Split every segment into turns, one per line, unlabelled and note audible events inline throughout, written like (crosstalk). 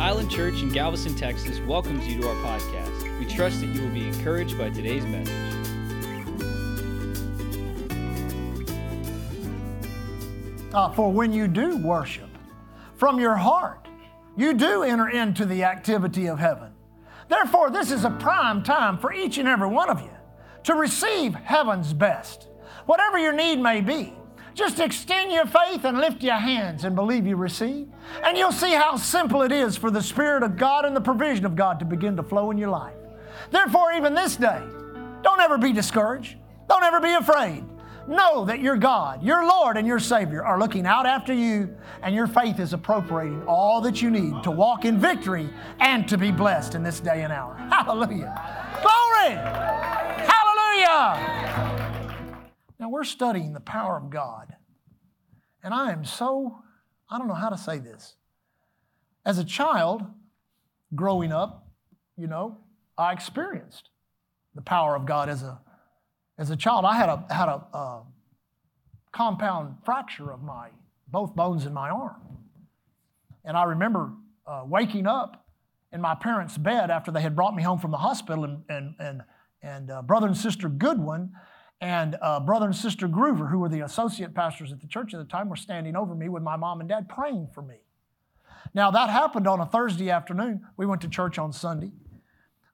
Island Church in Galveston, Texas welcomes you to our podcast. We trust that you will be encouraged by today's message.
Uh, for when you do worship from your heart, you do enter into the activity of heaven. Therefore, this is a prime time for each and every one of you to receive heaven's best. Whatever your need may be, just extend your faith and lift your hands and believe you receive. And you'll see how simple it is for the Spirit of God and the provision of God to begin to flow in your life. Therefore, even this day, don't ever be discouraged. Don't ever be afraid. Know that your God, your Lord, and your Savior are looking out after you, and your faith is appropriating all that you need to walk in victory and to be blessed in this day and hour. Hallelujah. Glory. Hallelujah. Now, we're studying the power of God. And I am so, I don't know how to say this. As a child, growing up, you know, I experienced the power of God as a, as a child. I had a, had a, a compound fracture of my, both bones in my arm. And I remember uh, waking up in my parents' bed after they had brought me home from the hospital, and, and, and, and uh, brother and sister Goodwin and uh, brother and sister Groover, who were the associate pastors at the church at the time, were standing over me with my mom and dad praying for me. Now, that happened on a Thursday afternoon. We went to church on Sunday.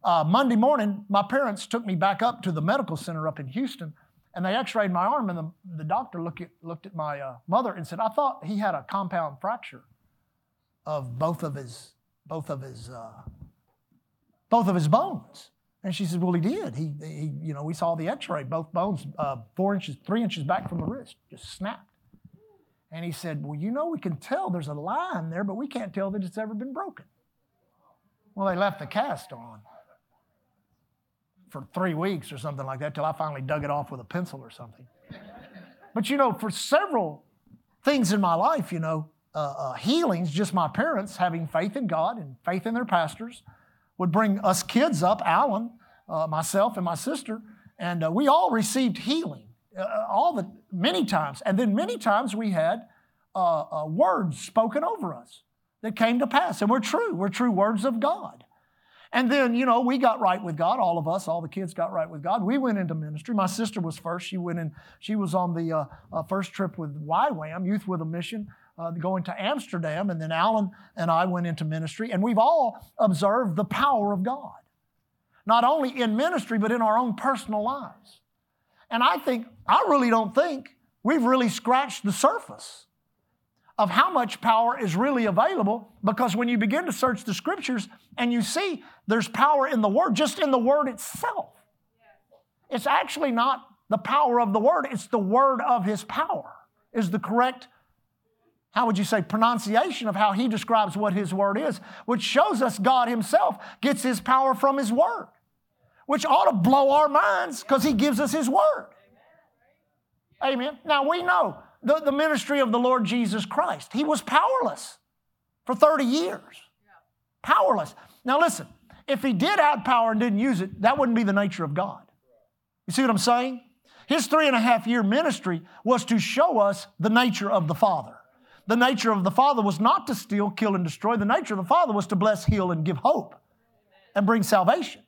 Uh, Monday morning, my parents took me back up to the medical center up in Houston, and they x rayed my arm, and the, the doctor looked at, looked at my uh, mother and said, I thought he had a compound fracture of both of his, both of his, uh, both of his bones. And she said, Well, he did. He, he you know, we saw the x ray, both bones, uh, four inches, three inches back from the wrist, just snapped. And he said, Well, you know, we can tell there's a line there, but we can't tell that it's ever been broken. Well, they left the cast on for three weeks or something like that till I finally dug it off with a pencil or something. But you know, for several things in my life, you know, uh, uh, healings, just my parents having faith in God and faith in their pastors, would bring us kids up, Alan, uh, myself, and my sister, and uh, we all received healing, uh, uh all the many times. And then many times we had uh, uh, words spoken over us that came to pass, and we're true. We're true words of God. And then, you know, we got right with God, all of us, all the kids got right with God. We went into ministry. My sister was first. She went in, she was on the first trip with YWAM, Youth with a Mission uh, going to Amsterdam, and then Alan and I went into ministry, and we've all observed the power of God, not only in ministry, but in our own personal lives. And I think, I really don't think we've really scratched the surface of how much power is really available because when you begin to search the scriptures and you see there's power in the word, just in the word itself. It's actually not the power of the word, it's the word of his power, is the correct how would you say, pronunciation of how he describes what his word is, which shows us God himself gets his power from his word, which ought to blow our minds because he gives us his word. Amen. Now we know the, the ministry of the Lord Jesus Christ. He was powerless for 30 years. Powerless. Now listen, if he did have power and didn't use it, that wouldn't be the nature of God. You see what I'm saying? His three and a half year ministry was to show us the nature of the Father. The nature of the Father was not to steal, kill, and destroy. The nature of the Father was to bless, heal, and give hope and bring salvation.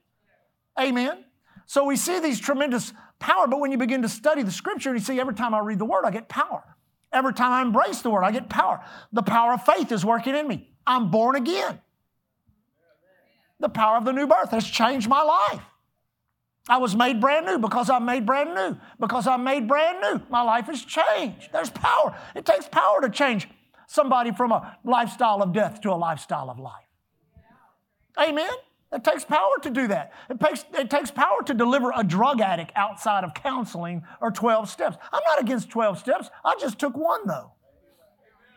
Amen. So we see these tremendous power, but when you begin to study the scripture, you see every time I read the word, I get power. Every time I embrace the word, I get power. The power of faith is working in me. I'm born again. The power of the new birth has changed my life. I was made brand new because I'm made brand new. Because I'm made brand new, my life has changed. There's power. It takes power to change somebody from a lifestyle of death to a lifestyle of life. Amen? It takes power to do that. It takes, it takes power to deliver a drug addict outside of counseling or 12 steps. I'm not against 12 steps. I just took one, though.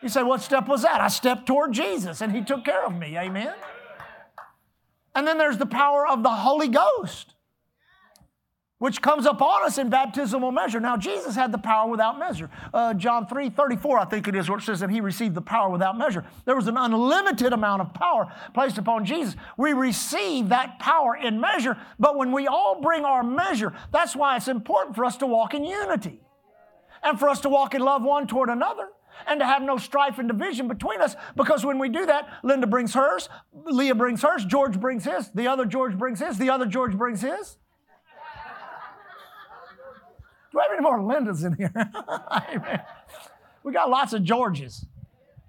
You say, what step was that? I stepped toward Jesus and he took care of me. Amen? And then there's the power of the Holy Ghost which comes upon us in baptismal measure. Now, Jesus had the power without measure. Uh, John 3 34, I think it is, where it says that he received the power without measure. There was an unlimited amount of power placed upon Jesus. We receive that power in measure, but when we all bring our measure, that's why it's important for us to walk in unity and for us to walk in love one toward another and to have no strife and division between us because when we do that, Linda brings hers, Leah brings hers, George brings his, the other George brings his, the other George brings his. Do we have any more Lindas in here? (laughs) amen. We got lots of Georges.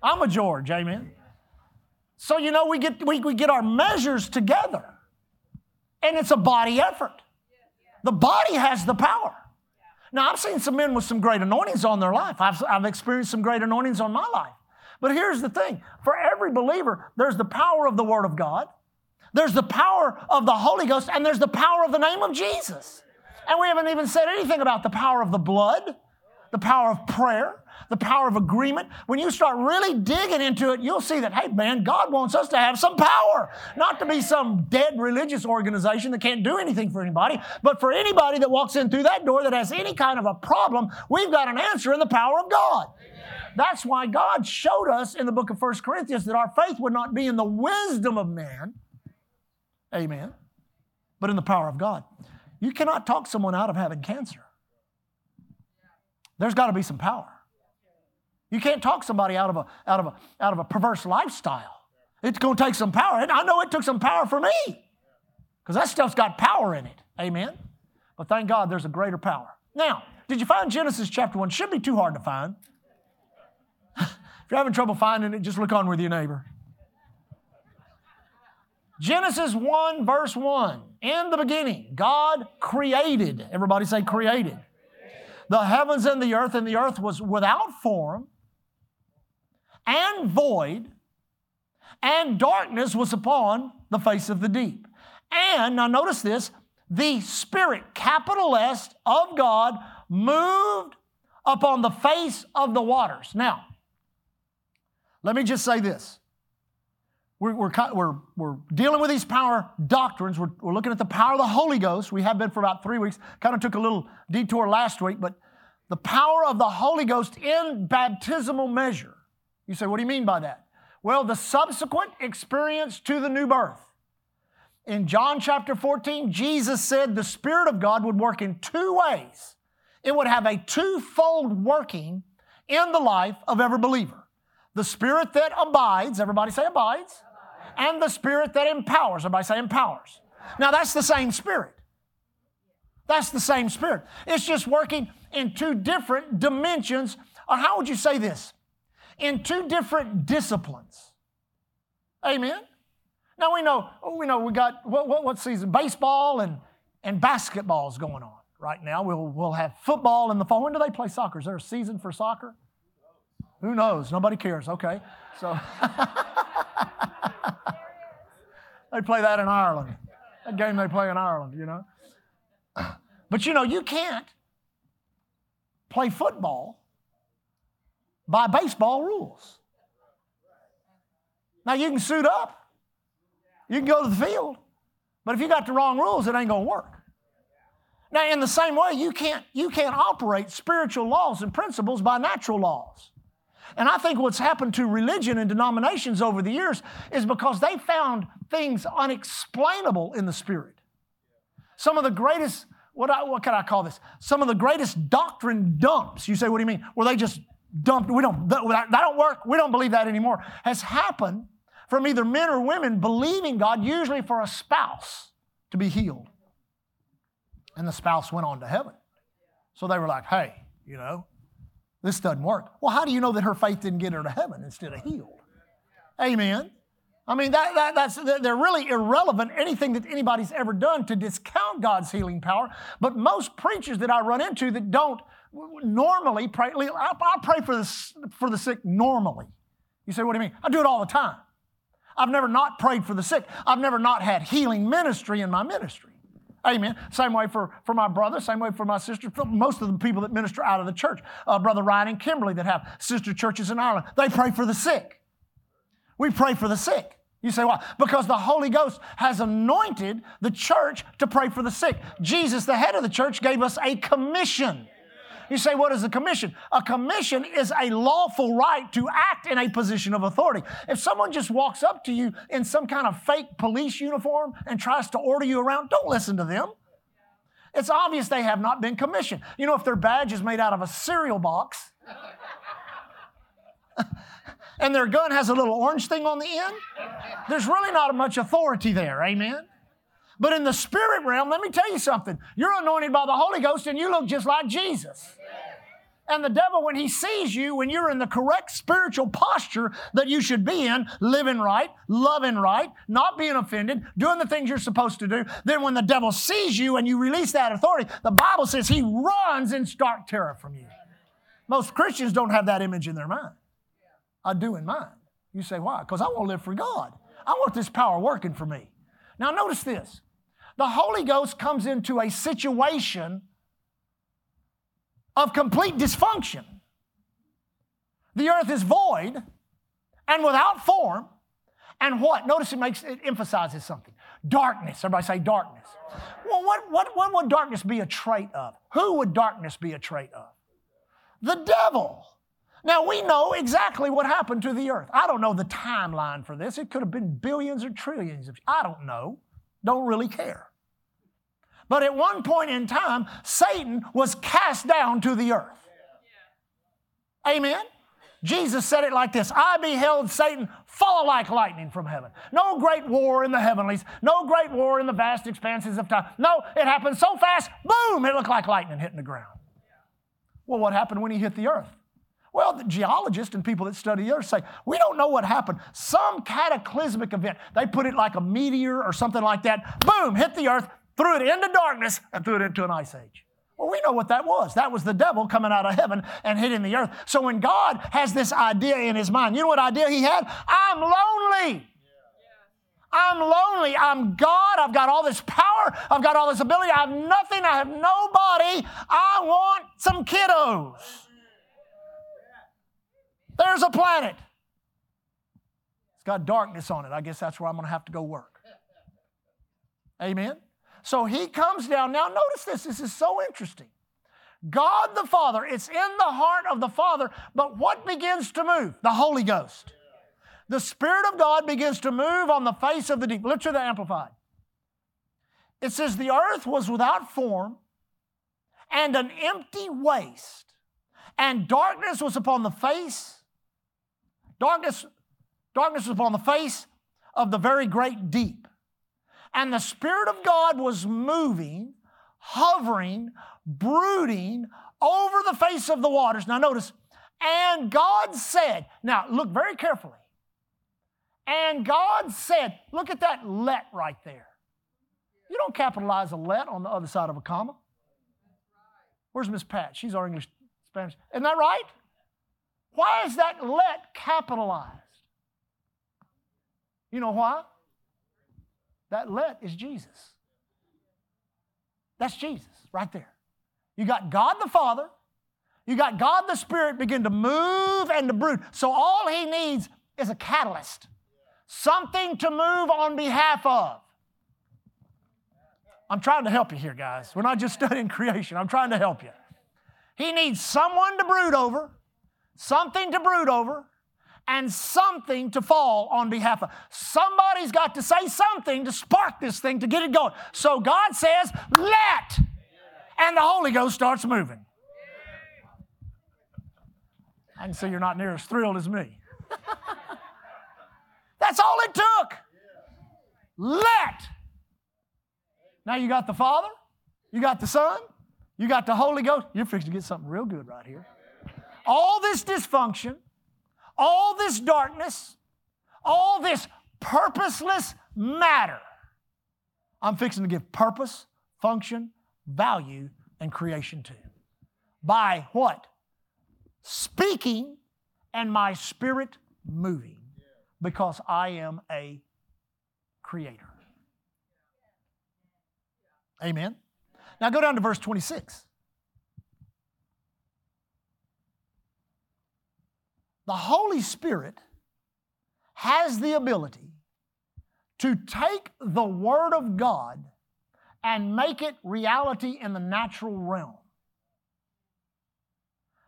I'm a George, amen. So, you know, we get, we, we get our measures together, and it's a body effort. The body has the power. Now, I've seen some men with some great anointings on their life. I've, I've experienced some great anointings on my life. But here's the thing for every believer, there's the power of the Word of God, there's the power of the Holy Ghost, and there's the power of the name of Jesus. And we haven't even said anything about the power of the blood, the power of prayer, the power of agreement. When you start really digging into it, you'll see that, hey, man, God wants us to have some power, not to be some dead religious organization that can't do anything for anybody, but for anybody that walks in through that door that has any kind of a problem, we've got an answer in the power of God. That's why God showed us in the book of First Corinthians that our faith would not be in the wisdom of man, amen, but in the power of God. You cannot talk someone out of having cancer. There's got to be some power. You can't talk somebody out of a, out of a, out of a perverse lifestyle. It's going to take some power. And I know it took some power for me because that stuff's got power in it. Amen? But thank God there's a greater power. Now, did you find Genesis chapter 1? Should be too hard to find. (laughs) if you're having trouble finding it, just look on with your neighbor. Genesis 1, verse 1. In the beginning, God created. Everybody say created. The heavens and the earth, and the earth was without form and void, and darkness was upon the face of the deep. And now notice this the Spirit, capital S, of God moved upon the face of the waters. Now, let me just say this. We're, we're, we're, we're dealing with these power doctrines. We're, we're looking at the power of the Holy Ghost. We have been for about three weeks. Kind of took a little detour last week, but the power of the Holy Ghost in baptismal measure. You say, what do you mean by that? Well, the subsequent experience to the new birth. In John chapter 14, Jesus said the Spirit of God would work in two ways. It would have a twofold working in the life of every believer. The Spirit that abides, everybody say abides, and the Spirit that empowers, everybody say empowers. Now that's the same Spirit. That's the same Spirit. It's just working in two different dimensions, or how would you say this? in two different disciplines. Amen. Now we know oh, we know we got what, what, what season baseball and and basketball is going on right now. We'll we'll have football in the fall. When do they play soccer? Is there a season for soccer? Who knows? Nobody cares. Okay, so (laughs) they play that in Ireland. That game they play in Ireland, you know. But you know you can't play football by baseball rules. Now you can suit up, you can go to the field, but if you got the wrong rules, it ain't gonna work. Now, in the same way, you can't, you can't operate spiritual laws and principles by natural laws. And I think what's happened to religion and denominations over the years is because they found things unexplainable in the spirit. Some of the greatest, what, I, what can I call this? Some of the greatest doctrine dumps. You say, what do you mean? Where they just dumped, we don't, that, that don't work, we don't believe that anymore, has happened from either men or women believing God, usually for a spouse to be healed. And the spouse went on to heaven. So they were like, hey, you know, this doesn't work. Well, how do you know that her faith didn't get her to heaven instead of healed? Amen. I mean, that, that, that's, they're really irrelevant, anything that anybody's ever done to discount God's healing power. But most preachers that I run into that don't normally pray. I, pray for the, for the sick normally. You say, what do you mean? I do it all the time. I've never not prayed for the sick. I've never not had healing ministry in my ministry. Amen. Same way for, for my brother, same way for my sister, for most of the people that minister out of the church. Uh, brother Ryan and Kimberly that have sister churches in Ireland, they pray for the sick. We pray for the sick. You say, why? Because the Holy Ghost has anointed the church to pray for the sick. Jesus, the head of the church, gave us a commission. You say, what is a commission? A commission is a lawful right to act in a position of authority. If someone just walks up to you in some kind of fake police uniform and tries to order you around, don't listen to them. It's obvious they have not been commissioned. You know, if their badge is made out of a cereal box, (laughs) and their gun has a little orange thing on the end, there's really not much authority there. Amen? But in the spirit realm, let me tell you something. You're anointed by the Holy Ghost and you look just like Jesus. And the devil, when he sees you, when you're in the correct spiritual posture that you should be in, living right, loving right, not being offended, doing the things you're supposed to do, then when the devil sees you and you release that authority, the Bible says he runs in stark terror from you. Most Christians don't have that image in their mind. I do in mine. You say, why? Because I want to live for God. I want this power working for me. Now, notice this the Holy Ghost comes into a situation of complete dysfunction. The earth is void and without form. And what? Notice it makes it emphasizes something. Darkness. Everybody say darkness. Well, what, what, what would darkness be a trait of? Who would darkness be a trait of? The devil. Now we know exactly what happened to the earth. I don't know the timeline for this. It could have been billions or trillions of I don't know. Don't really care. But at one point in time, Satan was cast down to the earth. Amen. Jesus said it like this I beheld Satan fall like lightning from heaven. No great war in the heavenlies, no great war in the vast expanses of time. No, it happened so fast, boom, it looked like lightning hitting the ground. Well, what happened when he hit the earth? Well, the geologists and people that study the earth say, we don't know what happened. Some cataclysmic event. They put it like a meteor or something like that. Boom, hit the earth, threw it into darkness, and threw it into an ice age. Well, we know what that was. That was the devil coming out of heaven and hitting the earth. So when God has this idea in his mind, you know what idea he had? I'm lonely. I'm lonely. I'm God. I've got all this power. I've got all this ability. I have nothing. I have nobody. I want some kiddos. There's a planet. It's got darkness on it. I guess that's where I'm going to have to go work. Amen. So he comes down. Now, notice this. This is so interesting. God the Father, it's in the heart of the Father, but what begins to move? The Holy Ghost. The Spirit of God begins to move on the face of the deep. To the Amplified. It says, The earth was without form and an empty waste, and darkness was upon the face. Darkness, darkness was upon the face of the very great deep. And the Spirit of God was moving, hovering, brooding over the face of the waters. Now, notice, and God said, now look very carefully. And God said, look at that let right there. You don't capitalize a let on the other side of a comma. Where's Miss Pat? She's our English Spanish. Isn't that right? Why is that let capitalized? You know why? That let is Jesus. That's Jesus right there. You got God the Father, you got God the Spirit begin to move and to brood. So all he needs is a catalyst, something to move on behalf of. I'm trying to help you here, guys. We're not just (laughs) studying creation, I'm trying to help you. He needs someone to brood over, something to brood over, and something to fall on behalf of. Somebody's got to say something to spark this thing to get it going. So God says, let, and the Holy Ghost starts moving. I can see you're not near as thrilled as me. (laughs) That's all it took. Let. Now you got the Father, you got the Son, you got the Holy Ghost. You're fixing to get something real good right here. All this dysfunction, all this darkness, all this purposeless matter, I'm fixing to give purpose, function, value, and creation to. By what? Speaking and my spirit moving because I am a creator. Amen. Now go down to verse 26. The Holy Spirit has the ability to take the Word of God and make it reality in the natural realm.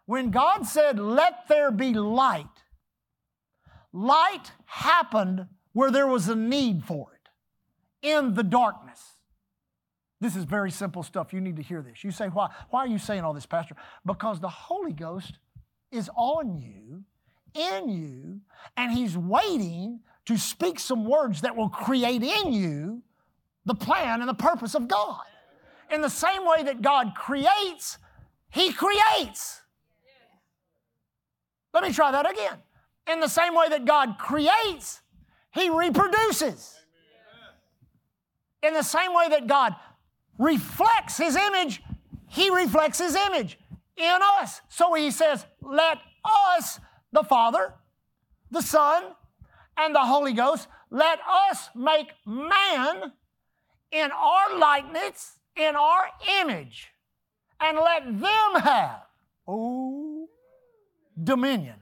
When God said, Let there be light, light happened where there was a need for it, in the darkness. This is very simple stuff. You need to hear this. You say, Why, why are you saying all this, Pastor? Because the Holy Ghost is on you in you, and He's waiting to speak some words that will create in you the plan and the purpose of God. In the same way that God creates, He creates. Let me try that again. In the same way that God creates, He reproduces. In the same way that God reflects His image, He reflects His image in us. So He says, Let us, the Father, the Son, and the Holy Ghost, let us make man in our likeness, in our image, and let them have, oh, dominion.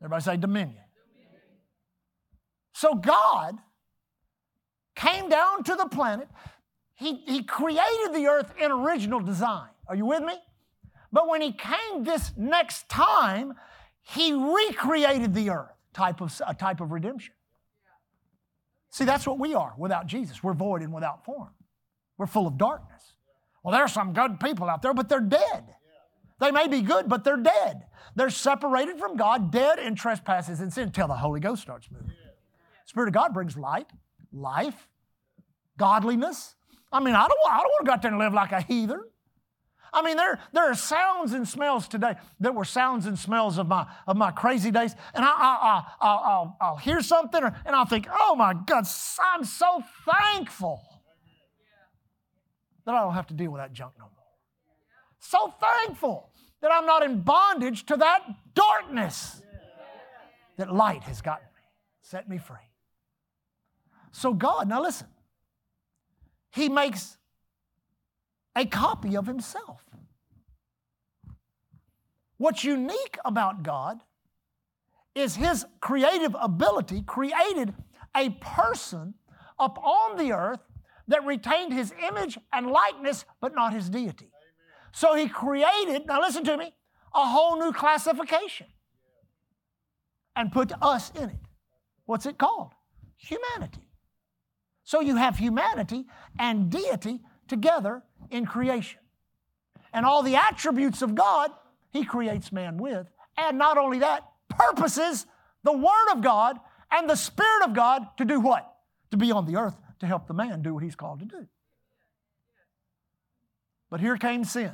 Everybody say dominion. So God came down to the planet. He, he created the earth in original design. Are you with me? But when he came this next time, he recreated the earth, type of, a type of redemption. See, that's what we are without Jesus. We're void and without form. We're full of darkness. Well, there are some good people out there, but they're dead. They may be good, but they're dead. They're separated from God, dead in trespasses and sin until the Holy Ghost starts moving. Spirit of God brings light, life, godliness. I mean, I don't, I don't want to go out there and live like a heathen. I mean, there, there are sounds and smells today that were sounds and smells of my, of my crazy days. And I, I, I, I'll, I'll hear something or, and I'll think, oh my God, I'm so thankful that I don't have to deal with that junk no more. So thankful that I'm not in bondage to that darkness that light has gotten me, set me free. So, God, now listen, He makes a copy of Himself. What's unique about God is His creative ability created a person upon the earth that retained His image and likeness, but not His deity. So He created, now listen to me, a whole new classification and put us in it. What's it called? Humanity. So you have humanity and deity together in creation. And all the attributes of God, He creates man with. And not only that, purposes the Word of God and the Spirit of God to do what? To be on the earth to help the man do what he's called to do. But here came sin.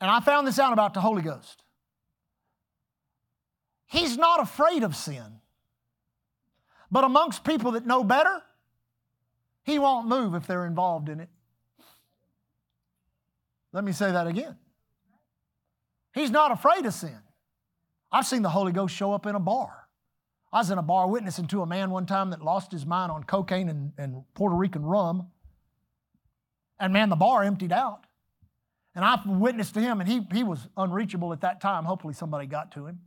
And I found this out about the Holy Ghost. He's not afraid of sin. But amongst people that know better, he won't move if they're involved in it. Let me say that again. He's not afraid of sin. I've seen the Holy Ghost show up in a bar. I was in a bar witnessing to a man one time that lost his mind on cocaine and, and Puerto Rican rum. And man, the bar emptied out. And I witnessed to him, and he, he was unreachable at that time. Hopefully, somebody got to him.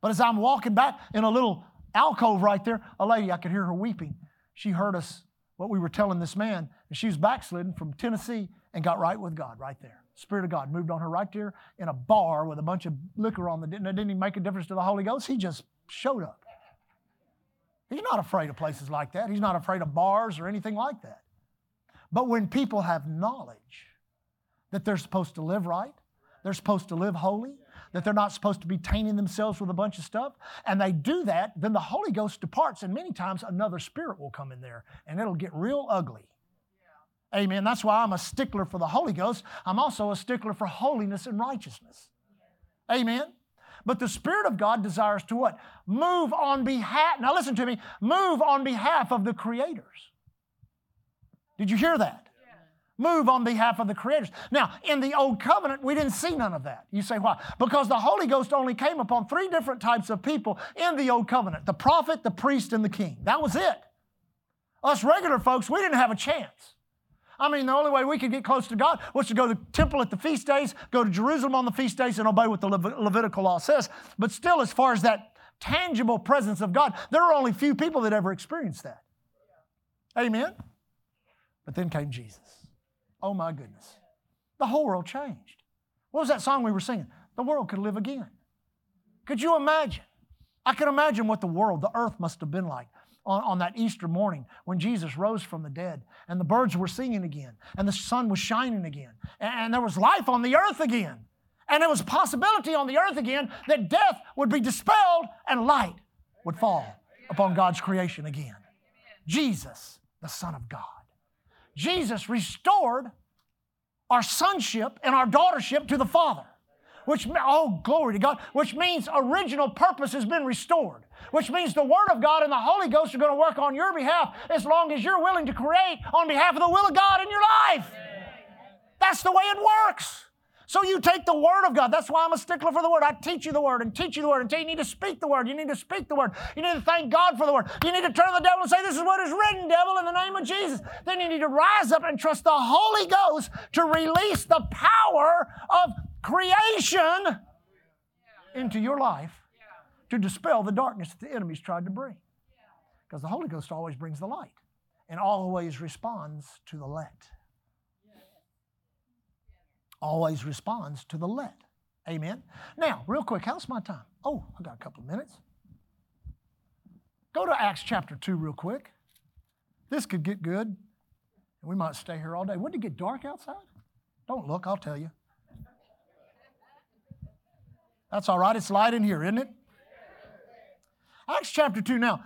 But as I'm walking back in a little alcove right there, a lady, I could hear her weeping. She heard us, what we were telling this man, and she was backslidden from Tennessee and got right with God right there. Spirit of God moved on her right there in a bar with a bunch of liquor on the. It didn't even make a difference to the Holy Ghost. He just showed up. He's not afraid of places like that. He's not afraid of bars or anything like that. But when people have knowledge that they're supposed to live right, they're supposed to live holy, that they're not supposed to be tainting themselves with a bunch of stuff, and they do that, then the Holy Ghost departs, and many times another spirit will come in there, and it'll get real ugly. Amen. That's why I'm a stickler for the Holy Ghost. I'm also a stickler for holiness and righteousness. Amen. But the Spirit of God desires to what? Move on behalf, now listen to me, move on behalf of the creators. Did you hear that? Move on behalf of the creators. Now, in the Old Covenant, we didn't see none of that. You say, why? Because the Holy Ghost only came upon three different types of people in the Old Covenant the prophet, the priest, and the king. That was it. Us regular folks, we didn't have a chance. I mean, the only way we could get close to God was to go to the temple at the feast days, go to Jerusalem on the feast days, and obey what the Levitical law says. But still, as far as that tangible presence of God, there are only few people that ever experienced that. Amen? But then came Jesus. Oh my goodness. The whole world changed. What was that song we were singing? The world could live again. Could you imagine? I can imagine what the world, the earth must have been like on, on that Easter morning when Jesus rose from the dead and the birds were singing again and the sun was shining again and, and there was life on the earth again. And there was a possibility on the earth again that death would be dispelled and light would fall upon God's creation again. Jesus, the Son of God. Jesus restored our sonship and our daughtership to the Father. Which, oh, glory to God, which means original purpose has been restored. Which means the Word of God and the Holy Ghost are going to work on your behalf as long as you're willing to create on behalf of the will of God in your life. That's the way it works. So you take the Word of God. That's why I'm a stickler for the Word. I teach you the Word and teach you the Word until you need to speak the Word. You need to speak the Word. You need to thank God for the Word. You need to turn to the devil and say, This is what is written, devil, in the name of Jesus. Then you need to rise up and trust the Holy Ghost to release the power of creation into your life to dispel the darkness that the enemy's tried to bring. Because the Holy Ghost always brings the light and always responds to the let always responds to the let. Amen. Now, real quick, how's my time? Oh, I got a couple of minutes. Go to Acts chapter 2 real quick. This could get good. We might stay here all day. Wouldn't it get dark outside? Don't look, I'll tell you. That's all right. It's light in here, isn't it? Acts chapter 2. Now,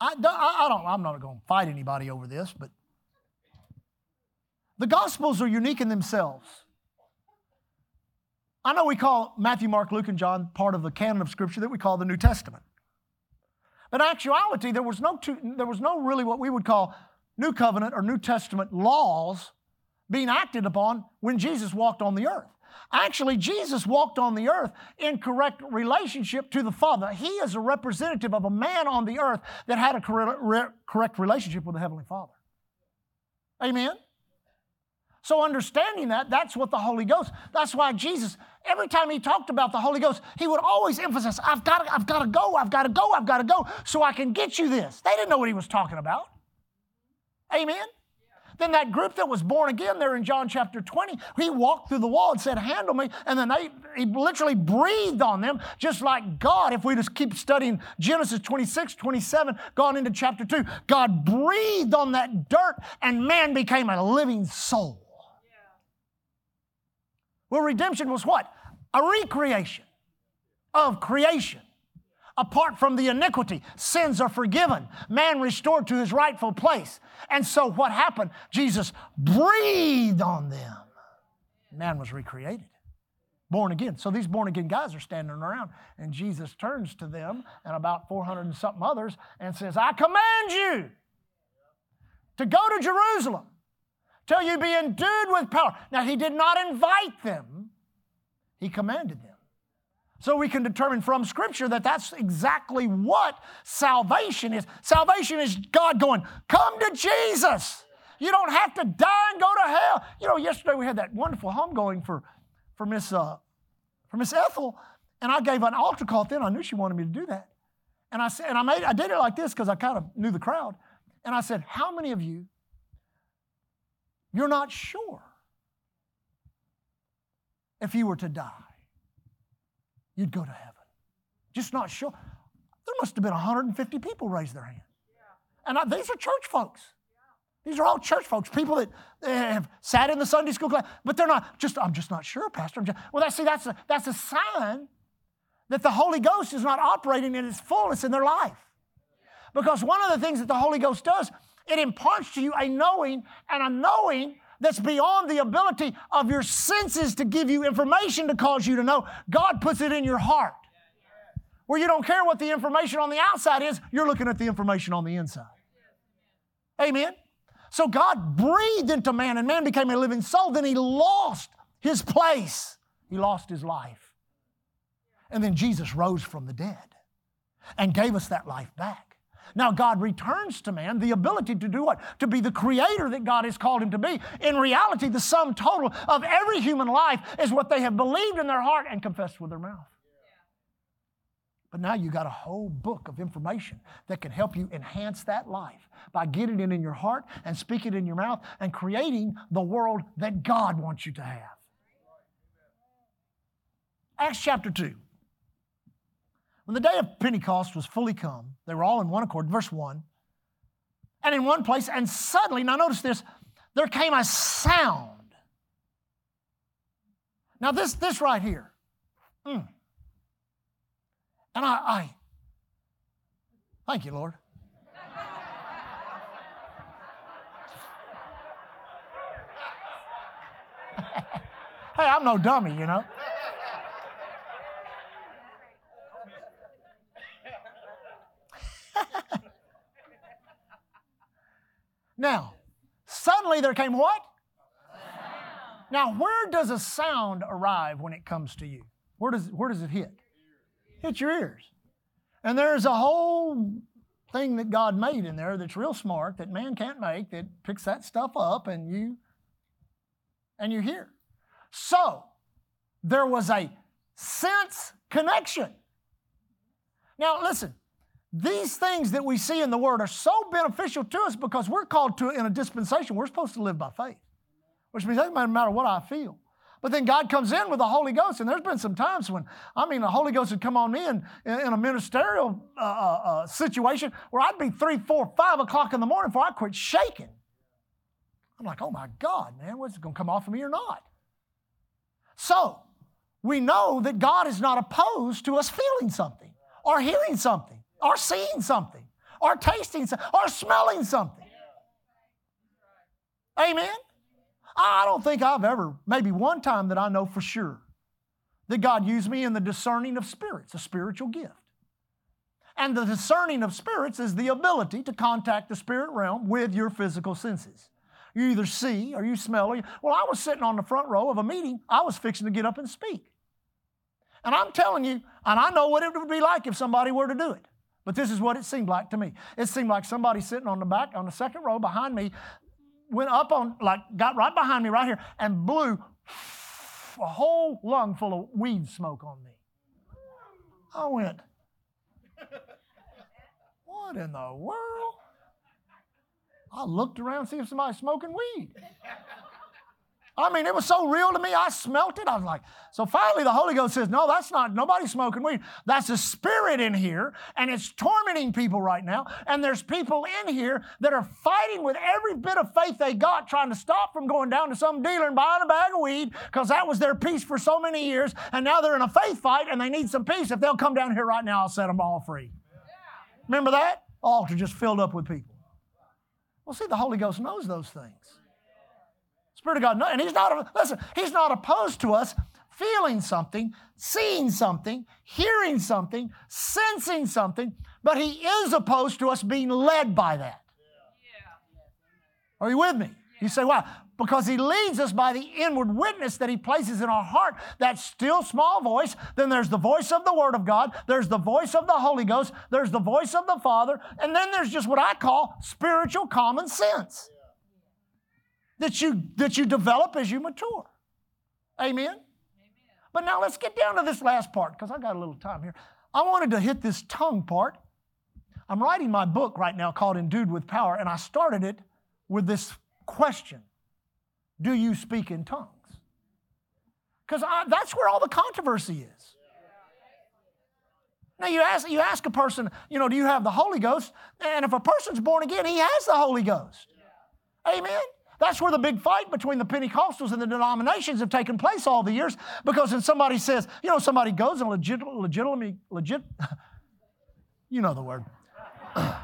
I, I, I don't, I'm not going to fight anybody over this, but the Gospels are unique in themselves. I know we call Matthew, Mark, Luke, and John part of the canon of Scripture that we call the New Testament. But in actuality, there was no, two, there was no really what we would call New Covenant or New Testament laws being acted upon when Jesus walked on the earth. Actually, Jesus walked on the earth in correct relationship to the Father. He is a representative of a man on the earth that had a correct relationship with the Heavenly Father. Amen? So, understanding that, that's what the Holy Ghost, that's why Jesus, every time he talked about the Holy Ghost, he would always emphasize, I've got to, I've got to go, I've got to go, I've got to go, so I can get you this. They didn't know what he was talking about. Amen? Then that group that was born again there in John chapter 20, he walked through the wall and said, Handle me. And then they, he literally breathed on them, just like God. If we just keep studying Genesis 26, 27, gone into chapter 2, God breathed on that dirt and man became a living soul. Well, redemption was what? A recreation of creation. Apart from the iniquity, sins are forgiven, man restored to his rightful place. And so, what happened? Jesus breathed on them. Man was recreated, born again. So, these born again guys are standing around, and Jesus turns to them and about 400 and something others and says, I command you to go to Jerusalem till you be endued with power. Now, he did not invite them, he commanded them. So we can determine from Scripture that that's exactly what salvation is. Salvation is God going, Come to Jesus. You don't have to die and go to hell. You know, yesterday we had that wonderful homegoing for, for Miss uh, for Miss Ethel, and I gave an altar call then. I knew she wanted me to do that. And I said, and I made I did it like this because I kind of knew the crowd. And I said, How many of you you're not sure if you were to die, you'd go to heaven. Just not sure. There must have been 150 people raise their hand. And I, these are church folks. These are all church folks, people that eh, have sat in the Sunday school class, but they're not just, I'm just not sure, Pastor. Just, well, that's, see, that's a, that's a sign that the Holy Ghost is not operating in its fullness in their life. Because one of the things that the Holy Ghost does it imparts to you a knowing and a knowing that's beyond the ability of your senses to give you information to cause you to know. God puts it in your heart. Where you don't care what the information on the outside is, you're looking at the information on the inside. Amen. So God breathed into man, and man became a living soul. Then he lost his place, he lost his life. And then Jesus rose from the dead and gave us that life back. Now, God returns to man the ability to do what? To be the creator that God has called him to be. In reality, the sum total of every human life is what they have believed in their heart and confessed with their mouth. But now you got a whole book of information that can help you enhance that life by getting it in your heart and speaking it in your mouth and creating the world that God wants you to have. Acts chapter 2. When the day of Pentecost was fully come, they were all in one accord, verse 1, and in one place, and suddenly, now notice this, there came a sound Now, this, this right here. Mm. And I, I, thank you, Lord. (laughs) hey, I'm no dummy, you know. Now, suddenly there came what? Now, where does a sound arrive when it comes to you? Where does, where does it hit? Hit your ears. And there's a whole thing that God made in there that's real smart that man can't make that picks that stuff up and you and you hear. So there was a sense connection. Now listen, these things that we see in the Word are so beneficial to us because we're called to in a dispensation. We're supposed to live by faith, which means it doesn't matter what I feel. But then God comes in with the Holy Ghost, and there's been some times when, I mean, the Holy Ghost would come on me in, in a ministerial uh, uh, uh, situation where I'd be three, four, five o'clock in the morning before I quit shaking. I'm like, oh my God, man, what's it going to come off of me or not? So, we know that God is not opposed to us feeling something, or hearing something, or seeing something, or tasting something, or smelling something. Amen? I don't think I've ever, maybe one time that I know for sure, that God used me in the discerning of spirits, a spiritual gift. And the discerning of spirits is the ability to contact the spirit realm with your physical senses. You either see or you smell. Or well, I was sitting on the front row of a meeting. I was fixing to get up and speak. And I'm telling you, and I know what it would be like if somebody were to do it. But this is what it seemed like to me. It seemed like somebody sitting on the back, on the second row behind me, went up on, like, got right behind me right here and blew a whole lung full of weed smoke on me. I went, what in the world? I looked around to see if somebody's smoking weed. I mean, it was so real to me. I smelt it. I was like, so finally the Holy Ghost says, no, that's not, nobody's smoking weed. That's a spirit in here, and it's tormenting people right now. And there's people in here that are fighting with every bit of faith they got, trying to stop from going down to some dealer and buying a bag of weed, because that was their peace for so many years. And now they're in a faith fight and they need some peace. If they'll come down here right now, I'll set them all free. Remember that? Altar just filled up with people. Well, see, the Holy Ghost knows those things. Spirit of God, and He's not, listen, He's not opposed to us feeling something, seeing something, hearing something, sensing something, but He is opposed to us being led by that. Are you with me? You say, why? Because he leads us by the inward witness that he places in our heart, that still small voice. Then there's the voice of the Word of God, there's the voice of the Holy Ghost, there's the voice of the Father, and then there's just what I call spiritual common sense that you, that you develop as you mature. Amen? Amen? But now let's get down to this last part because I got a little time here. I wanted to hit this tongue part. I'm writing my book right now called Endued with Power, and I started it with this question Do you speak in tongues? Because that's where all the controversy is. Now, you ask, you ask a person, you know, do you have the Holy Ghost? And if a person's born again, he has the Holy Ghost. Amen? That's where the big fight between the Pentecostals and the denominations have taken place all the years because when somebody says, you know, somebody goes and legit, legitimately, legit, (laughs) you know the word. (clears throat)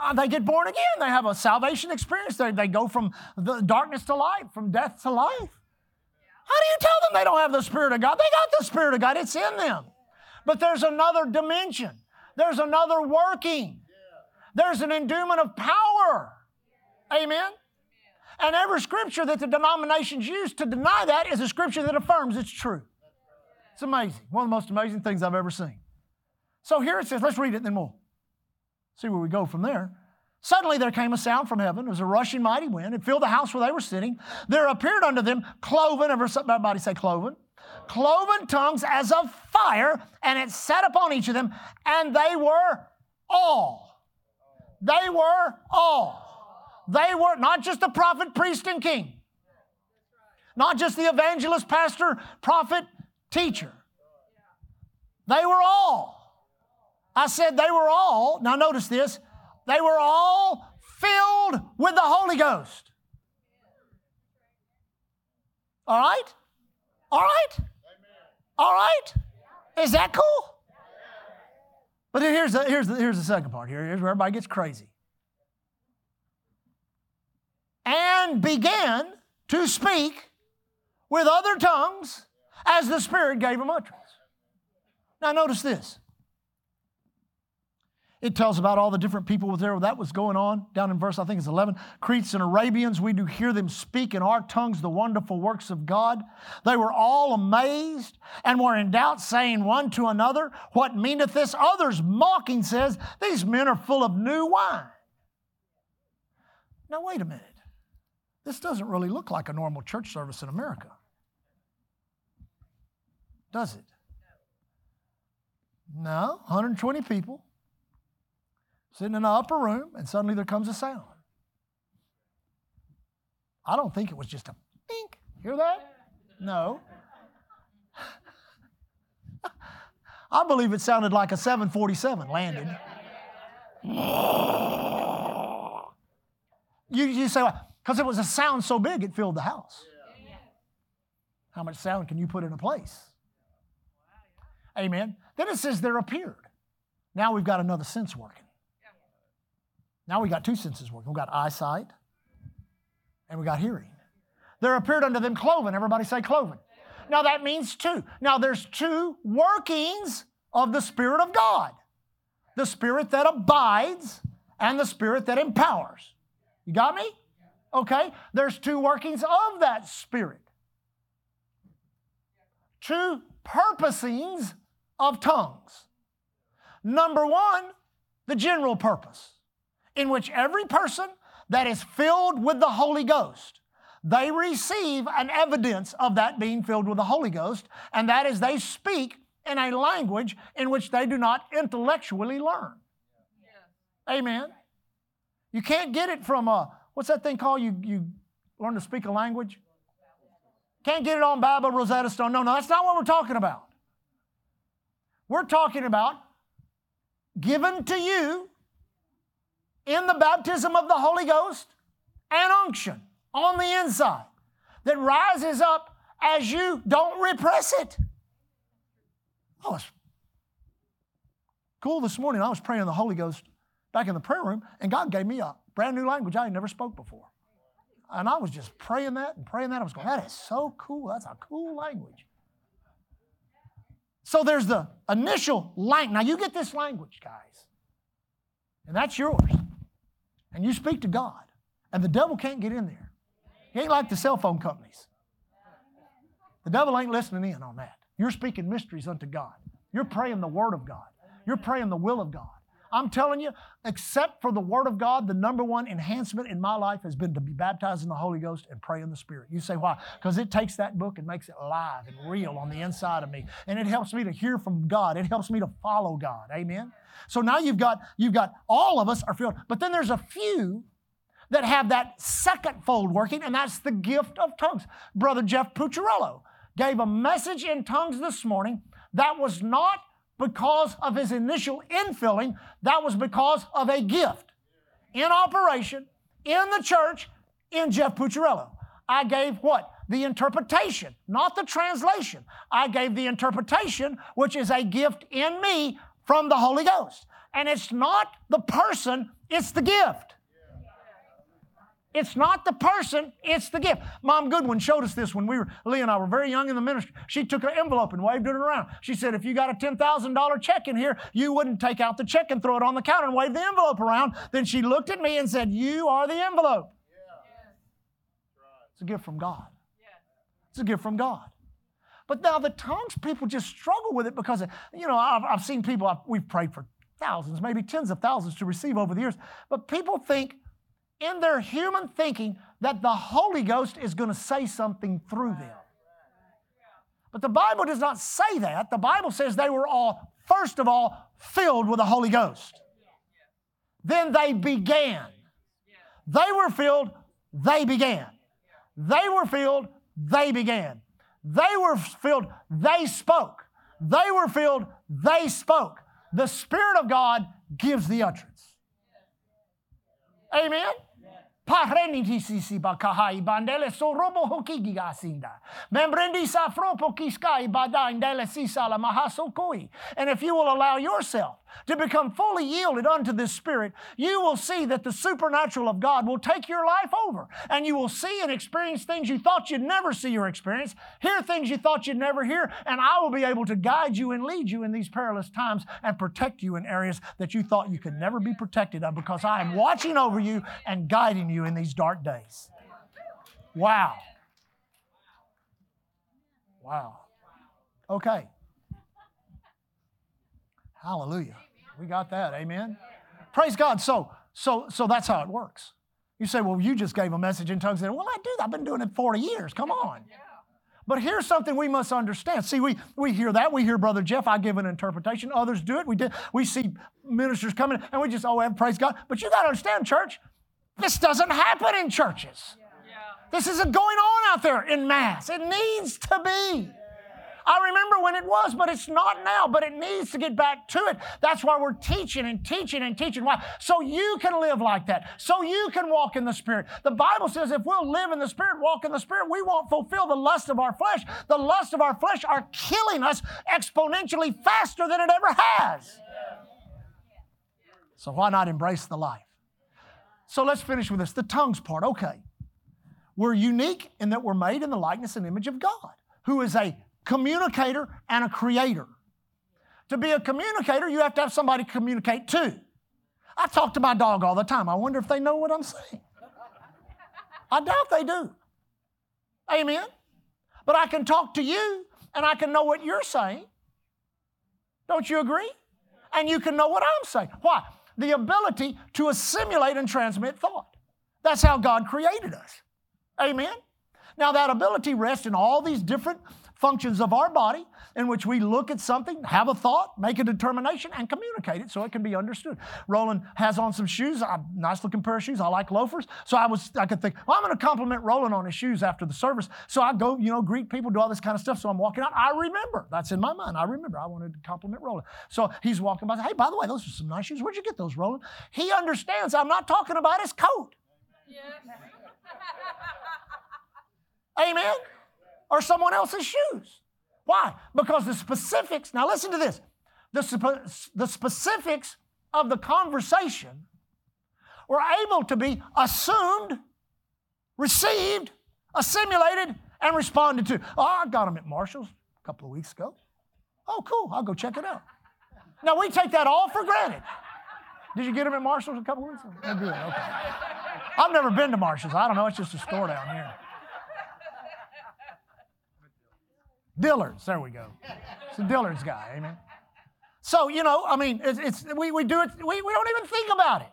Uh, they get born again. They have a salvation experience. They, they go from the darkness to light, from death to life. How do you tell them they don't have the Spirit of God? They got the Spirit of God, it's in them. But there's another dimension, there's another working, there's an endowment of power. Amen? And every scripture that the denominations use to deny that is a scripture that affirms it's true. It's amazing. One of the most amazing things I've ever seen. So here it says, let's read it, then we'll see where we go from there. Suddenly there came a sound from heaven. It was a rushing mighty wind. It filled the house where they were sitting. There appeared unto them cloven, everybody say cloven, cloven tongues as of fire, and it sat upon each of them, and they were all. They were all. They were not just the prophet, priest, and king, not just the evangelist, pastor, prophet, teacher. They were all. I said they were all, now notice this, they were all filled with the Holy Ghost. All right? All right? All right? Is that cool? But here's the, here's the, here's the second part. Here, here's where everybody gets crazy. And began to speak with other tongues as the Spirit gave him utterance. Now, notice this. It tells about all the different people there that was going on down in verse, I think it's 11. Cretes and Arabians, we do hear them speak in our tongues the wonderful works of God. They were all amazed and were in doubt, saying one to another, What meaneth this? Others mocking says, These men are full of new wine. Now, wait a minute. This doesn't really look like a normal church service in America. Does it? No, 120 people sitting in an upper room, and suddenly there comes a sound. I don't think it was just a bink. Hear that? No. (laughs) I believe it sounded like a 747 landed. (laughs) You, you say, because it was a sound so big it filled the house. How much sound can you put in a place? Amen. Then it says there appeared. Now we've got another sense working. Now we got two senses working. We've got eyesight and we got hearing. There appeared unto them cloven. Everybody say cloven. Now that means two. Now there's two workings of the Spirit of God the Spirit that abides and the Spirit that empowers. You got me? Okay? There's two workings of that Spirit. Two purposings of tongues. Number one, the general purpose in which every person that is filled with the Holy Ghost, they receive an evidence of that being filled with the Holy Ghost, and that is they speak in a language in which they do not intellectually learn. Amen. You can't get it from a, what's that thing called? You, you learn to speak a language? Can't get it on Bible, Rosetta Stone. No, no, that's not what we're talking about. We're talking about given to you in the baptism of the Holy Ghost and unction on the inside that rises up as you don't repress it. Oh, it's cool this morning. I was praying the Holy Ghost back in the prayer room, and God gave me a brand new language I never spoke before. And I was just praying that and praying that. I was going, that is so cool. That's a cool language. So there's the initial language. Now you get this language, guys, and that's yours and you speak to God, and the devil can't get in there. He ain't like the cell phone companies. The devil ain't listening in on that. You're speaking mysteries unto God. You're praying the Word of God. You're praying the will of God. I'm telling you, except for the Word of God, the number one enhancement in my life has been to be baptized in the Holy Ghost and pray in the Spirit. You say, why? Because it takes that book and makes it alive and real on the inside of me. And it helps me to hear from God. It helps me to follow God. Amen? So now you've got, you've got all of us are filled. But then there's a few that have that second fold working, and that's the gift of tongues. Brother Jeff Pucciarello gave a message in tongues this morning that was not because of his initial infilling, that was because of a gift in operation in the church in Jeff Pucciarello. I gave what? The interpretation, not the translation. I gave the interpretation, which is a gift in me from the Holy Ghost. And it's not the person, it's the gift. It's not the person, it's the gift. Mom Goodwin showed us this when we were, Lee and I were very young in the ministry. She took an envelope and waved it around. She said, if you got a $10,000 check in here, you wouldn't take out the check and throw it on the counter and wave the envelope around. Then she looked at me and said, You are the envelope. It's a gift from God. It's a gift from God. But now the tongues people just struggle with it because, you know, I've, I've seen people, I've, we've prayed for thousands, maybe tens of thousands to receive over the years. But people think in their human thinking that the Holy Ghost is going to say something through them. But the Bible does not say that. The Bible says they were all, first of all, filled with the Holy Ghost. Then they began. They were filled, they began. They were filled, they began. They were filled, they spoke. They were filled, they spoke. The Spirit of God gives the utterance. Amen? Parenitisi bakahai bandele sorobo hokigi asinda. Membrendisa fropo kiskai. And if you will allow yourself to become fully yielded unto this Spirit, you will see that the supernatural of God will take your life over. And you will see and experience things you thought you'd never see or experience, hear things you thought you'd never hear, and I will be able to guide you and lead you in these perilous times and protect you in areas that you thought you could never be protected of because I am watching over you and guiding you in these dark days. Wow. Wow. Okay. Hallelujah. We got that. Amen. Praise God. So, so, so that's how it works. You say, well, you just gave a message in tongues. Well, I do. I've been doing it 40 years. Come on. But here's something we must understand. See, we, we hear that. We hear Brother Jeff, I give an interpretation. Others do it. We, did, we see ministers coming and we just, oh, and praise God. But you got to understand, church, this doesn't happen in churches. Yeah. This isn't going on out there in mass. It needs to be. I remember when it was, but it's not now, but it needs to get back to it. That's why we're teaching and teaching and teaching. Why? So you can live like that. So you can walk in the Spirit. The Bible says if we'll live in the Spirit, walk in the Spirit, we won't fulfill the lust of our flesh. The lust of our flesh are killing us exponentially faster than it ever has. So why not embrace the life? So let's finish with this the tongues part. Okay. We're unique in that we're made in the likeness and image of God, who is a communicator and a creator. To be a communicator, you have to have somebody communicate to. I talk to my dog all the time. I wonder if they know what I'm saying. I doubt they do. Amen. But I can talk to you and I can know what you're saying. Don't you agree? And you can know what I'm saying. Why? The ability to assimilate and transmit thought. That's how God created us. Amen. Now, that ability rests in all these different functions of our body in which we look at something, have a thought, make a determination, and communicate it so it can be understood. Roland has on some shoes, a nice looking pair of shoes. I like loafers. So I was, I could think, well, I'm going to compliment Roland on his shoes after the service. So I go, you know, greet people, do all this kind of stuff. So I'm walking out. I remember. That's in my mind. I remember. I wanted to compliment Roland. So he's walking by. Hey, by the way, those are some nice shoes. Where'd you get those, Roland? He understands I'm not talking about his coat. Yes. Amen or someone else's shoes. Why? Because the specifics, now listen to this, the, the specifics of the conversation were able to be assumed, received, assimilated, and responded to. Oh, I got them at Marshall's a couple of weeks ago. Oh, cool, I'll go check it out. Now, we take that all for granted. Did you get them at Marshall's a couple of weeks ago? Oh, good, okay. I've never been to Marshall's. I don't know, it's just a store down here. Dillard's, there we go. It's a Dillard's guy, amen. So, you know, I mean, it's, it's, we, we do it, we, we don't even think about it.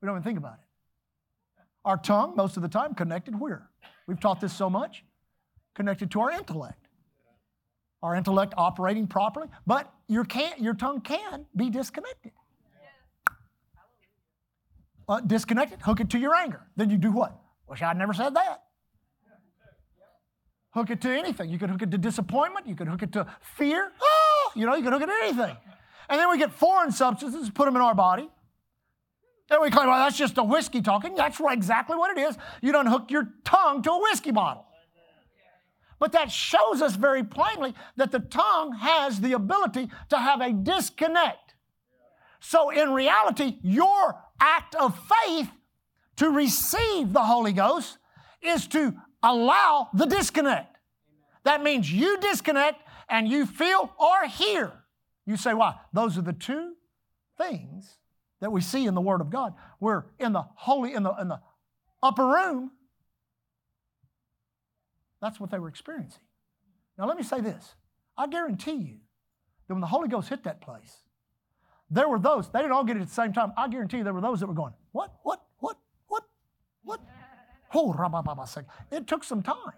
We don't even think about it. Our tongue, most of the time, connected where? We've taught this so much. Connected to our intellect. Our intellect operating properly, but your, can, your tongue can be disconnected. Uh, disconnected, hook it to your anger. Then you do what? Wish I'd never said that. Hook it to anything. You can hook it to disappointment. You can hook it to fear. Oh, you know, you can hook it to anything. And then we get foreign substances, put them in our body. Then we claim, well, that's just a whiskey talking. That's exactly what it is. You don't hook your tongue to a whiskey bottle. But that shows us very plainly that the tongue has the ability to have a disconnect. So, in reality, your act of faith to receive the Holy Ghost is to allow the disconnect. That means you disconnect and you feel or hear. You say, why? Those are the two things that we see in the Word of God. We're in the holy, in the, in the upper room. That's what they were experiencing. Now, let me say this I guarantee you that when the Holy Ghost hit that place, there were those, they didn't all get it at the same time. I guarantee you there were those that were going, What, what, what, what, what? Oh, it took some time.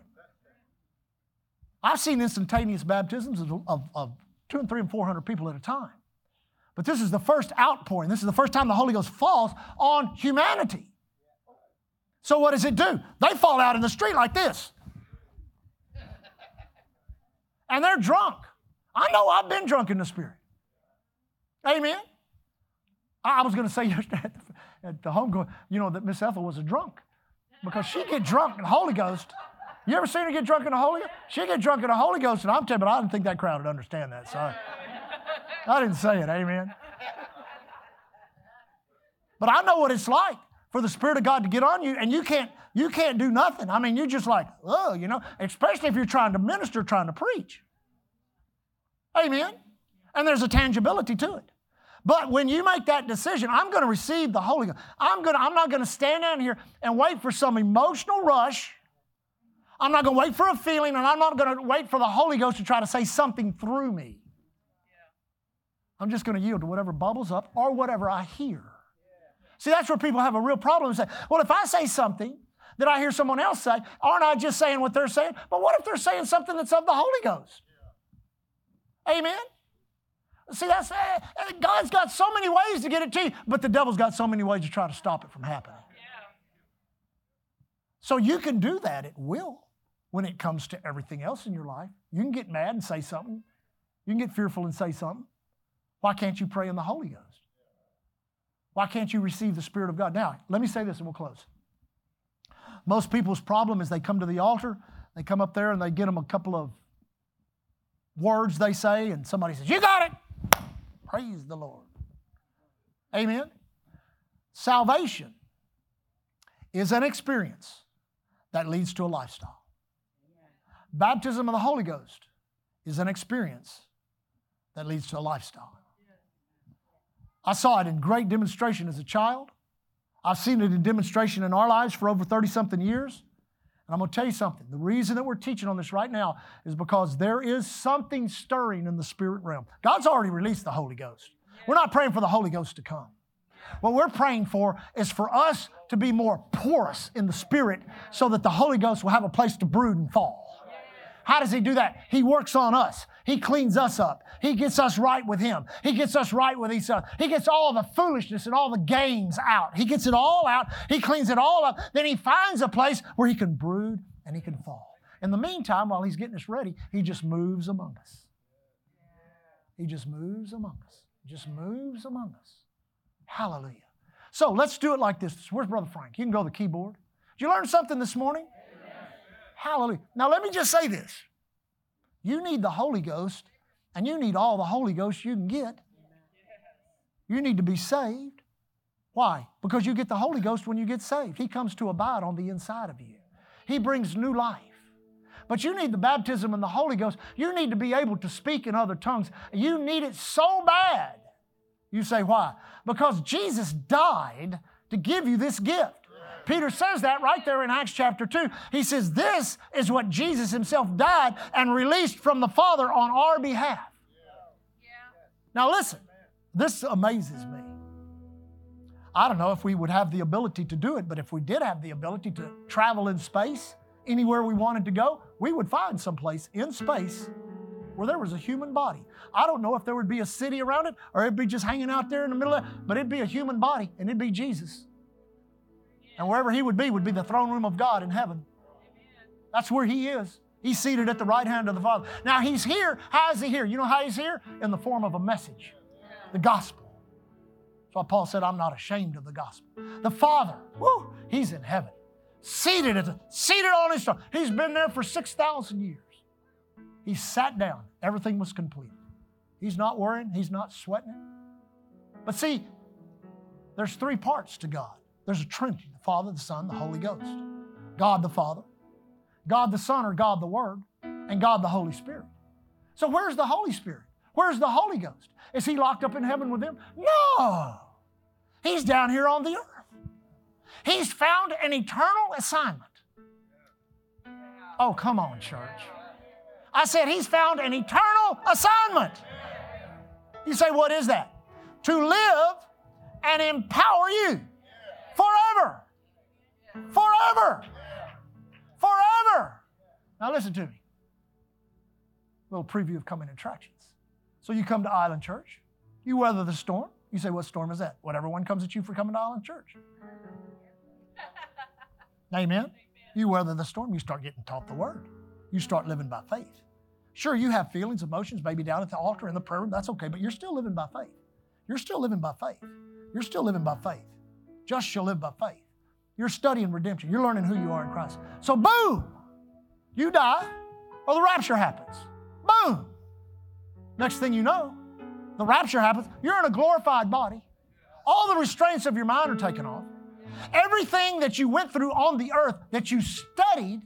I've seen instantaneous baptisms of, of, of two and three and four hundred people at a time. But this is the first outpouring. This is the first time the Holy Ghost falls on humanity. So what does it do? They fall out in the street like this. And they're drunk. I know I've been drunk in the Spirit. Amen. I was going to say (laughs) yesterday at the, at the home, you know, that Miss Ethel was a drunk. Because she get drunk in the Holy Ghost. You ever seen her get drunk in the Holy Ghost? She get drunk in the Holy Ghost, and I'm telling you, I didn't think that crowd would understand that. Sorry. I didn't say it, amen. But I know what it's like for the Spirit of God to get on you, and you can't you can't do nothing. I mean, you're just like, oh, you know, especially if you're trying to minister, trying to preach. Amen. And there's a tangibility to it. But when you make that decision, I'm going to receive the Holy Ghost. I'm going to, I'm not going to stand down here and wait for some emotional rush. I'm not going to wait for a feeling, and I'm not going to wait for the Holy Ghost to try to say something through me. I'm just going to yield to whatever bubbles up or whatever I hear. See, that's where people have a real problem. Say, well, if I say something that I hear someone else say, aren't I just saying what they're saying? But what if they're saying something that's of the Holy Ghost? Amen? See, that's uh, God's got so many ways to get it to you, but the devil's got so many ways to try to stop it from happening. So you can do that at will when it comes to everything else in your life. You can get mad and say something. You can get fearful and say something. Why can't you pray in the Holy Ghost? Why can't you receive the Spirit of God? Now, let me say this and we'll close. Most people's problem is they come to the altar, they come up there and they get them a couple of words they say, and somebody says, You got it. Praise the Lord. Amen. Salvation is an experience that leads to a lifestyle. Baptism of the Holy Ghost is an experience that leads to a lifestyle. I saw it in great demonstration as a child. I've seen it in demonstration in our lives for over 30 something years. And I'm going to tell you something. The reason that we're teaching on this right now is because there is something stirring in the spirit realm. God's already released the Holy Ghost. We're not praying for the Holy Ghost to come. What we're praying for is for us to be more porous in the spirit so that the Holy Ghost will have a place to brood and fall. How does He do that? He works on us. He cleans us up. He gets us right with Him. He gets us right with each other. He gets all the foolishness and all the games out. He gets it all out. He cleans it all up. Then He finds a place where He can brood and He can fall. In the meantime, while He's getting us ready, He just moves among us. He just moves among us. He Just moves among us. Hallelujah. So let's do it like this. Where's Brother Frank? You can go to the keyboard. Did you learn something this morning? Hallelujah. Now, let me just say this you need the Holy Ghost, and you need all the Holy Ghost you can get. You need to be saved. Why? Because you get the Holy Ghost when you get saved. He comes to abide on the inside of you, He brings new life. But you need the baptism in the Holy Ghost. You need to be able to speak in other tongues. You need it so bad. You say, why? Because Jesus died to give you this gift. Peter says that right there in Acts chapter 2. He says, This is what Jesus himself died and released from the Father on our behalf. Now, listen, this amazes me. I don't know if we would have the ability to do it, but if we did have the ability to travel in space anywhere we wanted to go, we would find someplace in space where there was a human body. I don't know if there would be a city around it or it'd be just hanging out there in the middle of it, but it'd be a human body and it'd be Jesus. And wherever he would be would be the throne room of God in heaven. That's where he is. He's seated at the right hand of the Father. Now he's here. How is he here? You know how he's here? In the form of a message, the gospel. That's why Paul said, I'm not ashamed of the gospel. The Father, whoo, he's in heaven, seated at the, seated on his throne. He's been there for 6,000 years. He sat down. Everything was completed. He's not worrying. He's not sweating. But see, there's three parts to God. There's a Trinity the Father, the Son, the Holy Ghost. God the Father, God the Son, or God the Word, and God the Holy Spirit. So, where's the Holy Spirit? Where's the Holy Ghost? Is he locked up in heaven with them? No. He's down here on the earth. He's found an eternal assignment. Oh, come on, church. I said, He's found an eternal assignment. You say, What is that? To live and empower you Forever. Forever. Forever. Now listen to me. A little preview of coming attractions. So you come to Island Church, you weather the storm. You say, What storm is that? Whatever one comes at you for coming to Island Church. (laughs) Amen. You weather the storm, you start getting taught the word. You start living by faith. Sure, you have feelings, emotions, maybe down at the altar in the prayer room, that's okay, but you're still living by faith. You're still living by faith. You're still living by faith. Just shall live by faith. You're studying redemption. You're learning who you are in Christ. So, boom, you die, or the rapture happens. Boom. Next thing you know, the rapture happens. You're in a glorified body. All the restraints of your mind are taken off. Everything that you went through on the earth that you studied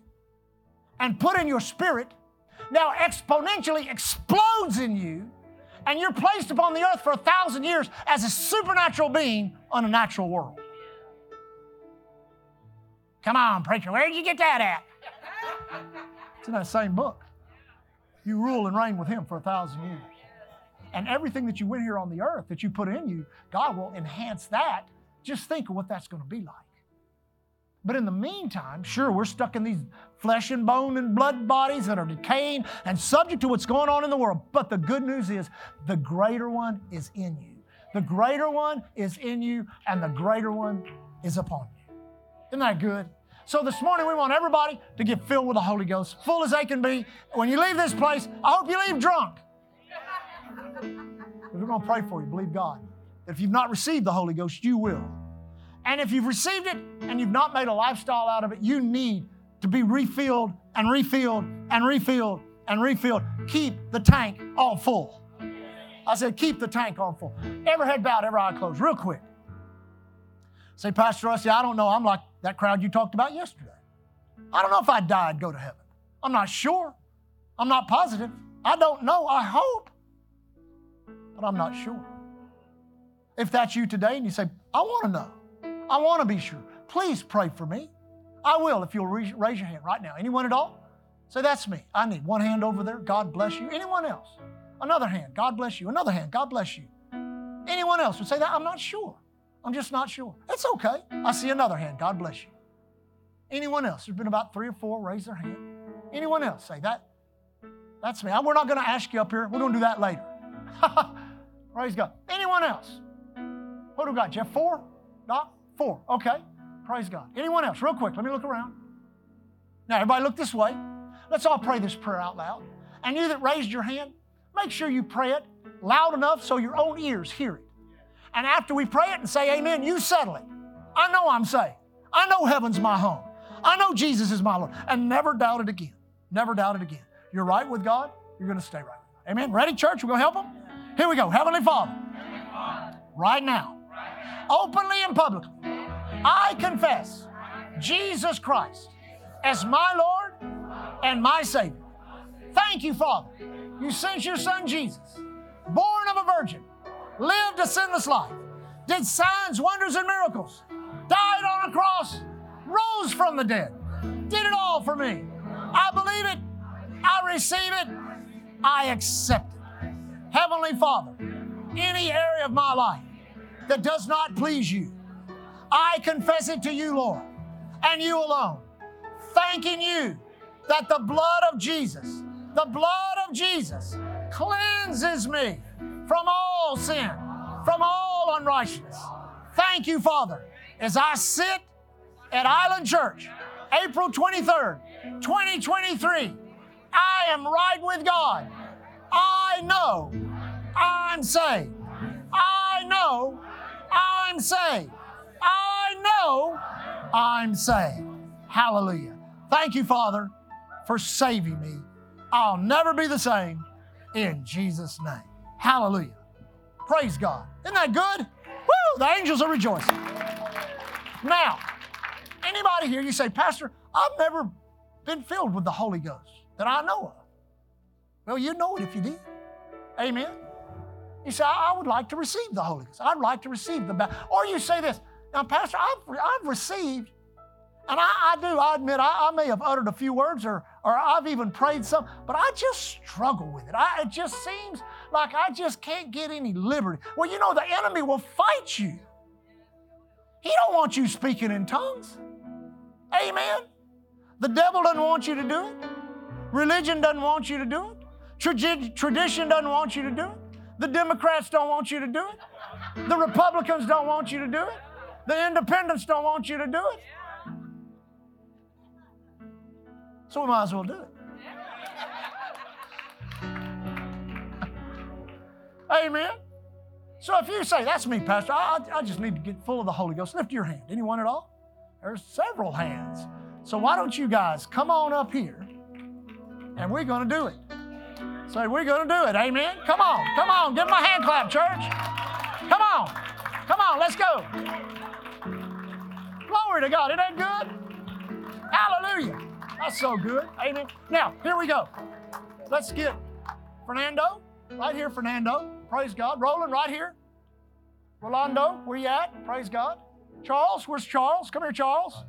and put in your spirit now exponentially explodes in you, and you're placed upon the earth for a thousand years as a supernatural being on a natural world. Come on, preacher, where did you get that at? It's in that same book. You rule and reign with him for a thousand years. And everything that you went here on the earth that you put in you, God will enhance that. Just think of what that's going to be like. But in the meantime, sure, we're stuck in these flesh and bone and blood bodies that are decaying and subject to what's going on in the world. But the good news is the greater one is in you. The greater one is in you, and the greater one is upon you. Isn't that good? So this morning we want everybody to get filled with the Holy Ghost, full as they can be. When you leave this place, I hope you leave drunk. We're going to pray for you. Believe God. If you've not received the Holy Ghost, you will. And if you've received it and you've not made a lifestyle out of it, you need to be refilled and refilled and refilled and refilled. Keep the tank all full. I said, keep the tank on full. Every head bowed, every eye closed, real quick. Say, Pastor Rusty, I don't know. I'm like that crowd you talked about yesterday. I don't know if I die, I'd go to heaven. I'm not sure. I'm not positive. I don't know. I hope. But I'm not sure. If that's you today and you say, I want to know, I want to be sure, please pray for me. I will if you'll raise your hand right now. Anyone at all? Say, that's me. I need one hand over there. God bless you. Anyone else? Another hand. God bless you. Another hand. God bless you. Anyone else would say that? I'm not sure. I'm just not sure. It's okay. I see another hand. God bless you. Anyone else? There's been about three or four raise their hand. Anyone else say that? That's me. We're not going to ask you up here. We're going to do that later. (laughs) Praise God. Anyone else? What do we got, Jeff? Four? Doc? Four. Okay. Praise God. Anyone else? Real quick. Let me look around. Now, everybody look this way. Let's all pray this prayer out loud. And you that raised your hand, make sure you pray it loud enough so your own ears hear it. And after we pray it and say amen, you settle it. I know I'm saved. I know heaven's my home. I know Jesus is my Lord. And never doubt it again. Never doubt it again. You're right with God, you're going to stay right. Amen. Ready, church? We're going to help them? Here we go. Heavenly Father, right now, openly and publicly, I confess Jesus Christ as my Lord and my Savior. Thank you, Father. You sent your Son Jesus, born of a virgin lived a sinless life, did signs, wonders, and miracles, died on a cross, rose from the dead, did it all for me. I believe it, I receive it, I accept it. Heavenly Father, any area of my life that does not please you, I confess it to you, Lord, and you alone, thanking you that the blood of Jesus, the blood of Jesus, cleanses me from all sin, from all unrighteousness. Thank you, Father, as I sit at Island Church, April 23rd, 2023. I am right with God. I know I'm saved. I know I'm saved. I know I'm saved. Hallelujah. Thank you, Father, for saving me. I'll never be the same in Jesus' name. Hallelujah. Praise God. Isn't that good? Woo! The angels are rejoicing. Now, anybody here, you say, Pastor, I've never been filled with the Holy Ghost that I know of. Well, you know it if you did. Amen. You say, I would like to receive the Holy Ghost. I'd like to receive the baptism. Or you say this, now, Pastor, I've, I've received, and I, I do, I admit, I, I, may have uttered a few words or, or I've even prayed some, but I just struggle with it. I, it just seems like I just can't get any liberty. Well, you know, the enemy will fight you. He don't want you speaking in tongues. Amen. The devil doesn't want you to do it. Religion doesn't want you to do it. Tradi- tradition doesn't want you to do it. The Democrats don't want you to do it. The Republicans don't want you to do it. The independents don't want you to do it. So we might as well do it. Amen. So if you say, That's me, Pastor, I, I just need to get full of the Holy Ghost, lift your hand. Anyone at all? There's several hands. So why don't you guys come on up here and we're going to do it. Say, we're going to do it. Amen. Come on. Come on. Give them a hand clap, church. Come on. Come on. Let's go. Glory to God. It ain't good. Hallelujah. That's so good. Amen. Now, here we go. Let's get Fernando. Right here, Fernando. Praise God. Roland, right here. Rolando, where you at? Praise God. Charles, where's Charles? Come here, Charles.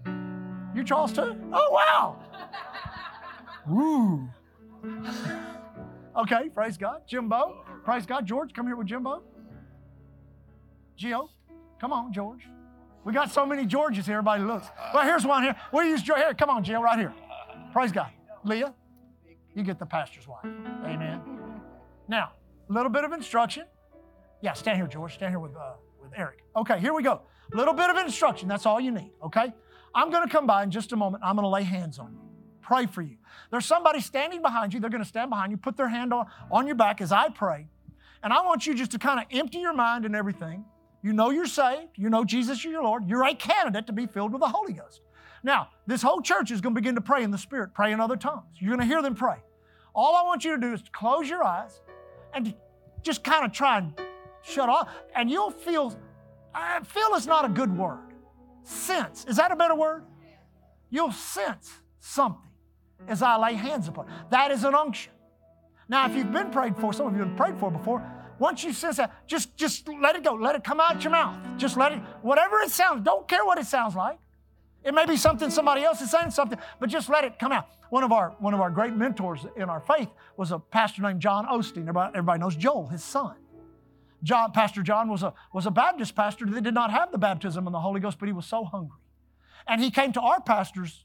You Charles too? Oh, wow. Woo. okay, praise God. Jimbo, praise God. George, come here with Jimbo. Gio, come on, George. We got so many Georges here, everybody looks. Well, here's one here. We'll use George. Here, come on, Gio, right here. Praise God. Leah, you get the pastor's wife. Amen. Now, a little bit of instruction. Yeah, stand here, George. Stand here with, uh, with Eric. Okay, here we go. A little bit of instruction. That's all you need, okay? I'm going to come by in just a moment. I'm going to lay hands on you, pray for you. There's somebody standing behind you. They're going to stand behind you, put their hand on, on your back as I pray. And I want you just to kind of empty your mind and everything. You know you're saved. You know Jesus is your Lord. You're a candidate to be filled with the Holy Ghost. Now, this whole church is going to begin to pray in the Spirit, pray in other tongues. You're going to hear them pray. All I want you to do is close your eyes and just kind of try and shut off, and you'll feel, uh, feel is not a good word. Sense, is that a better word? You'll sense something as I lay hands upon. That is an unction. Now, if you've been prayed for, some of you have been prayed for before, once you sense that, just, just let it go. Let it come out your mouth. Just let it, whatever it sounds, don't care what it sounds like. It may be something somebody else is saying something, but just let it come out. One of our, one of our great mentors in our faith was a pastor named John Osteen. Everybody, everybody knows Joel, his son. John, pastor John was a, was a Baptist pastor that did not have the baptism of the Holy Ghost, but he was so hungry. And he came to our pastor's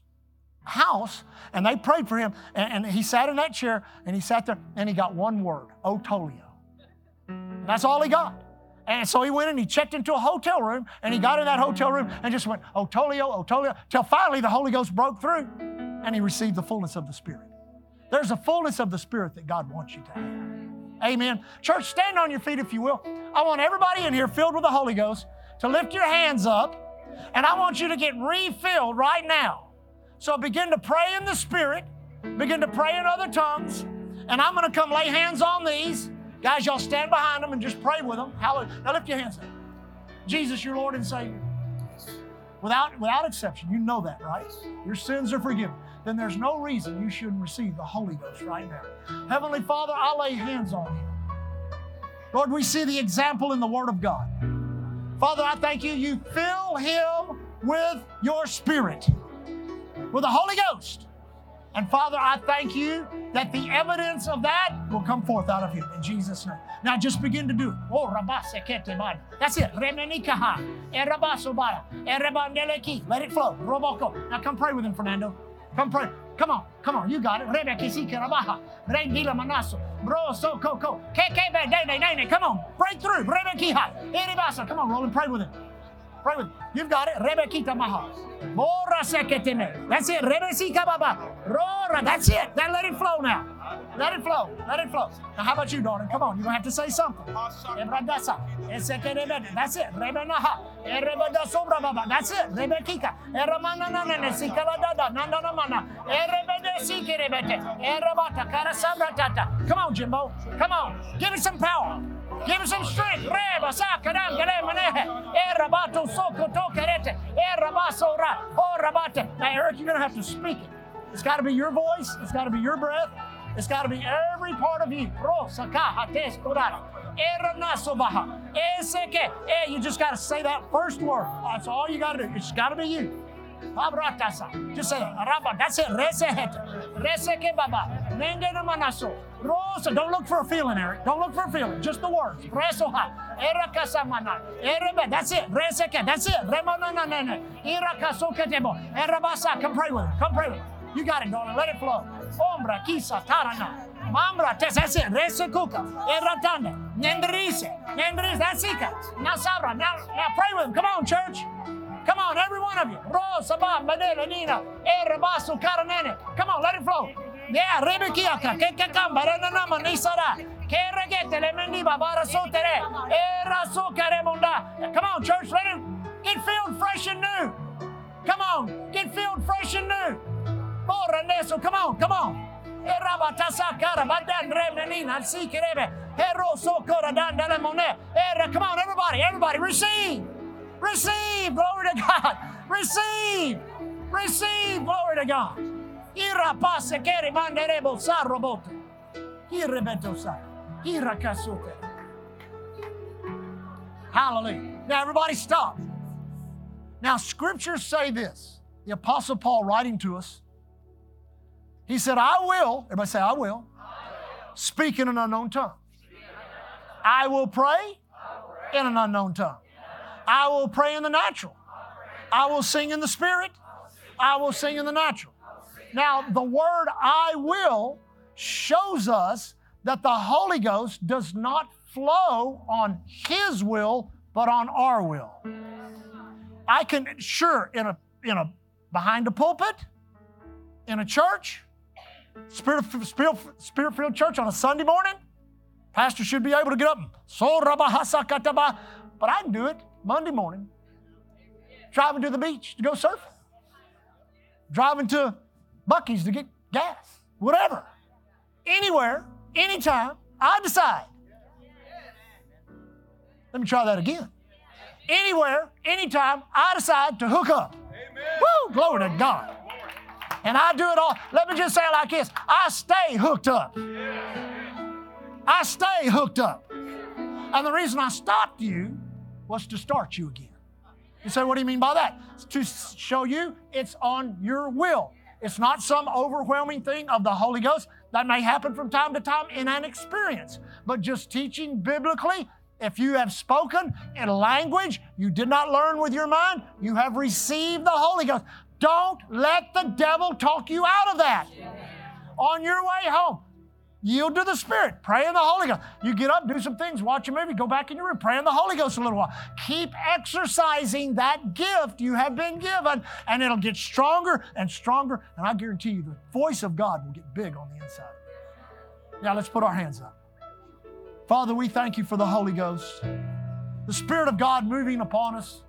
house and they prayed for him. And, and he sat in that chair and he sat there and he got one word, Otolio. And that's all he got. And so he went and he checked into a hotel room and he got in that hotel room and just went, Otolio, Otolio, till finally the Holy Ghost broke through and he received the fullness of the Spirit. There's a fullness of the Spirit that God wants you to have. Amen. Church, stand on your feet if you will. I want everybody in here filled with the Holy Ghost to lift your hands up and I want you to get refilled right now. So begin to pray in the Spirit, begin to pray in other tongues, and I'm going to come lay hands on these. Guys, y'all stand behind them and just pray with them. Hallelujah. Now lift your hands up. Jesus, your Lord and Savior. Without, without exception, you know that, right? Your sins are forgiven. Then there's no reason you shouldn't receive the Holy Ghost right now. Heavenly Father, I lay hands on him. Lord, we see the example in the Word of God. Father, I thank you. You fill him with your Spirit with the Holy Ghost. And Father, I thank you that the evidence of that will come forth out of him in Jesus' name. Now just begin to do it. Oh, That's it. Let it flow. Now come pray with him, Fernando. Come pray. Come on. Come on. You got it. Come on. Break through. Come on, Roland. Pray with him. Pray with me. You've got it. Rebekita maha. Mora seketime. That's it. Rebesika baba. Rora. That's it. Then let it flow now. Let it flow. Let it flow. Now, how about you, darling? Come on. You're going to have to say something. Ebradasa. Esekerebede. That's it. Rebenaha. Erebeda sobra baba. That's it. Rebekika. Eramana nana. Sikaladada. Nandana mana. Erebede sikerebete. Erebata. Karasabra tata. Come on, Jimbo. Come on. Give it some power. Give him some strength. Reba sakaram gale manehe. E rabato soko tokerete. E rabaso ra. Oh rabate. Now, Eric, you're going to have to speak it. It's got to be your voice. It's got to be your breath. It's got to be every part of you. Pro saka hates kurara. Eranasobaha. Eseke. Eh, you just got to say that first word. That's all you got to do. It's got to be you. Just say it. That's it. Resehet. Reseke baba. Nende manaso. Rosa. Don't look for a feeling, Eric. Don't look for a feeling. Just the words. Resoha. Erakasamana. Erebe. That's it. Reseke. That's it. Remonanane. Irakasoketebo. Erabasa. Come pray with him. Come pray with him. You got it, darling. Let it flow. Ombra, kisa, tarana. Mambra, tes, that's it. Rese kuka. Eratane. Nendrise. Nendrise. That's it. Now, Sabra. Now, pray with him. Come on, church. Come on, every one of you. Rosa, Ba, Madela, Nina, Erebasu, Karanene. Come on, let it flow. Yeah, Rebekiaka, Kekakamba, Renanama, Nisara. Keregete, Lemeniba, Barasotere, Eraso Karemunda. Come on, church, let it get filled fresh and new. Come on. Get filled fresh and new. Bora neso. Come on. Come on. Eraba tasakara badan remnanina sikirebe. Hero sokora dandele mone. Era. Come on, everybody. Everybody, receive. Receive. Glory to God. Receive. Receive. Glory to God. Kere manderebo sarrobote. Irrebeto sa. Ira kasute. Hallelujah. Now, everybody stop. Now, scriptures say this. The Apostle Paul writing to us, he said, I will, everybody say, I will, speak in an unknown tongue. I will pray in an unknown tongue. I will pray in the natural. I will sing in the spirit. I will sing in the natural. Now, the word I will shows us that the Holy Ghost does not flow on His will, but on our will. I can, sure, in a, in a, behind a pulpit, in a church, spirit, spirit, spirit filled church on a Sunday morning, pastor should be able to get up and, but I can do it Monday morning, driving to the beach to go surfing, driving to Buc-ee's to get gas, whatever. Anywhere, anytime, I decide. Let me try that again. Anywhere, anytime, I decide to hook up. Woo! Glory to God. And I do it all. Let me just say it like this I stay hooked up. I stay hooked up. And the reason I stopped you was to start you again. You say, what do you mean by that? It's to show you it's on your will. It's not some overwhelming thing of the Holy Ghost that may happen from time to time in an experience, but just teaching biblically. If you have spoken in a language you did not learn with your mind, you have received the Holy Ghost. Don't let the devil talk you out of that. On your way home, yield to the Spirit. Pray in the Holy Ghost. You get up, do some things, watch a movie, go back in your room, pray in the Holy Ghost a little while. Keep exercising that gift you have been given, and it'll get stronger and stronger. And I guarantee you, the voice of God will get big on the inside. Now let's put our hands up. Father, we thank you for the Holy Ghost, the Spirit of God moving upon us.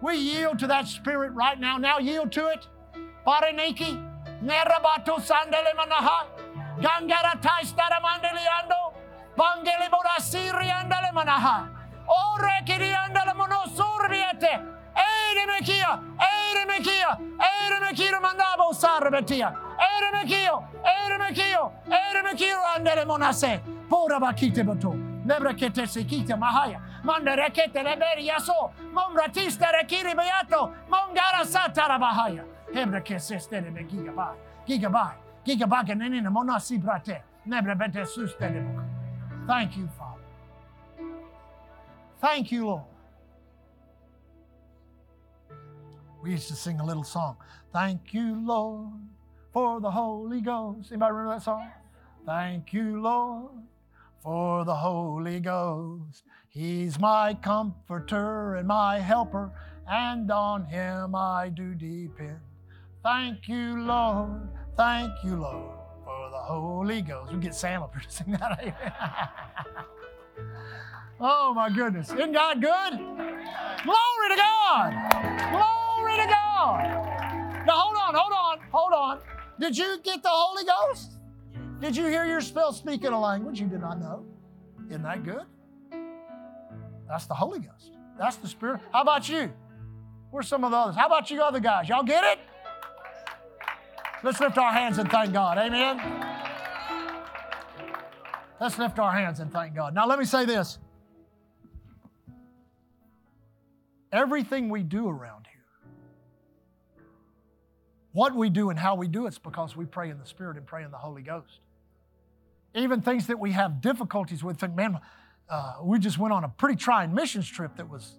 We yield to that Spirit right now. Now yield to it. Pareniki, nerabato sandele manaha, Gangara taşlara mandeli yando. Bandeli bora sirri yandale manaha. Orre kiri yandale mono surviyete. Eyrimekiyo, eyrimekiyo, eyrimekiyo mandabo sarvetiya. Eyrimekiyo, eyrimekiyo, eyrimekiyo andele monase. Pura bakite bato. Nebrekete sekite mahaya. Manda rekete leberi yaso. Mom ratiste rekiri beyato. Mom gara satara bahaya. Hebrekesestere be gigabai. Gigabai. Gigabai nenina monasi brate. Nebrebete sustele buka. Thank you, Father. Thank you, Lord. We used to sing a little song. Thank you, Lord, for the Holy Ghost. Anybody remember that song? Thank you, Lord, for the Holy Ghost. He's my comforter and my helper, and on him I do depend. Thank you, Lord. Thank you, Lord, for the Holy Ghost. We get Sam up here to sing that. (laughs) oh my goodness. Isn't God good? Glory to God. Glory to God. Now hold on, hold on, hold on. Did you get the Holy Ghost? Did you hear your spell speak in a language you did not know? Isn't that good? That's the Holy Ghost. That's the Spirit. How about you? Where's some of the others? How about you other guys? Y'all get it? Let's lift our hands and thank God. Amen. Let's lift our hands and thank God. Now, let me say this everything we do around here, what we do and how we do it's because we pray in the Spirit and pray in the Holy Ghost. Even things that we have difficulties with, think, man, uh, we just went on a pretty trying missions trip that was,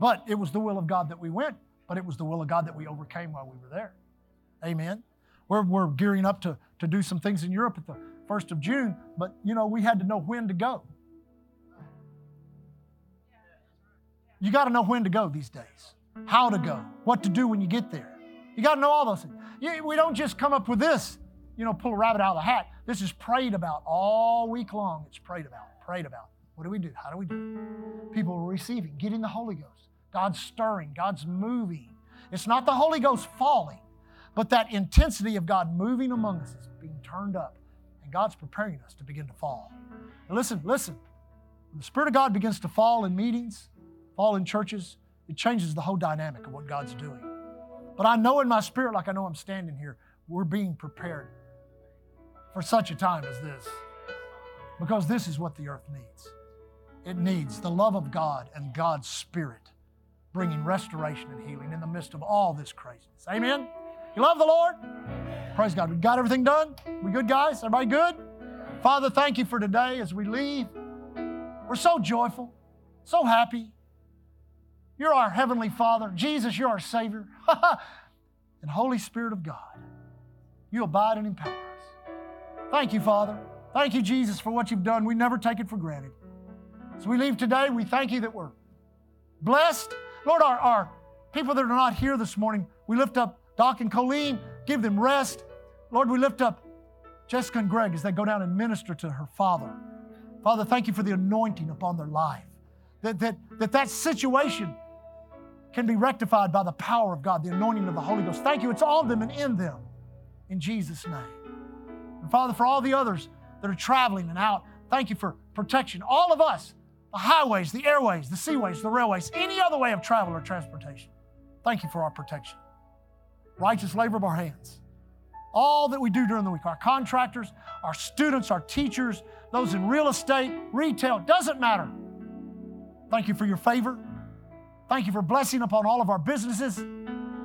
but it was the will of God that we went, but it was the will of God that we overcame while we were there. Amen. We're, we're gearing up to, to do some things in Europe at the 1st of June, but you know, we had to know when to go. You got to know when to go these days, how to go, what to do when you get there. You got to know all those things. You, we don't just come up with this, you know, pull a rabbit out of the hat. This is prayed about all week long. It's prayed about, prayed about. What do we do? How do we do? People are receiving, getting the Holy Ghost. God's stirring, God's moving. It's not the Holy Ghost falling, but that intensity of God moving among us is being turned up. And God's preparing us to begin to fall. And listen, listen. When the Spirit of God begins to fall in meetings, fall in churches, it changes the whole dynamic of what God's doing. But I know in my spirit, like I know I'm standing here, we're being prepared for such a time as this. Because this is what the earth needs. It needs the love of God and God's Spirit bringing restoration and healing in the midst of all this craziness. Amen? You love the Lord? Praise God. We got everything done? We good, guys? Everybody good? Father, thank you for today as we leave. We're so joyful, so happy. You're our Heavenly Father. Jesus, you're our Savior. (laughs) and Holy Spirit of God, you abide and empower us. Thank you, Father. Thank you, Jesus, for what you've done. We never take it for granted. As we leave today, we thank you that we're blessed. Lord, our, our people that are not here this morning, we lift up Doc and Colleen, give them rest. Lord, we lift up Jessica and Greg as they go down and minister to her father. Father, thank you for the anointing upon their life. That that, that, that situation can be rectified by the power of God, the anointing of the Holy Ghost. Thank you. It's on them and in them. In Jesus' name. And Father, for all the others that are traveling and out, thank you for protection. All of us, the highways, the airways, the seaways, the railways, any other way of travel or transportation. Thank you for our protection. Righteous labor of our hands. All that we do during the week, our contractors, our students, our teachers, those in real estate, retail, doesn't matter. Thank you for your favor. Thank you for blessing upon all of our businesses.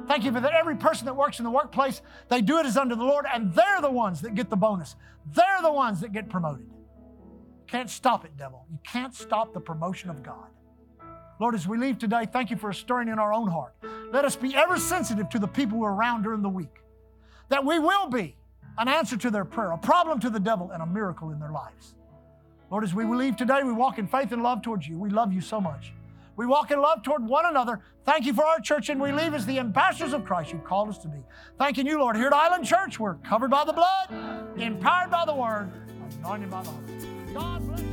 Thank you for that every person that works in the workplace, they do it as under the Lord, and they're the ones that get the bonus. They're the ones that get promoted. Can't stop it, devil. You can't stop the promotion of God. Lord, as we leave today, thank you for stirring in our own heart. Let us be ever sensitive to the people who are around during the week, that we will be an answer to their prayer, a problem to the devil, and a miracle in their lives. Lord, as we leave today, we walk in faith and love towards you. We love you so much. We walk in love toward one another. Thank you for our church, and we leave as the ambassadors of Christ you've called us to be. Thanking you, Lord. Here at Island Church, we're covered by the blood, empowered by the word, anointed by the Holy. God bless you.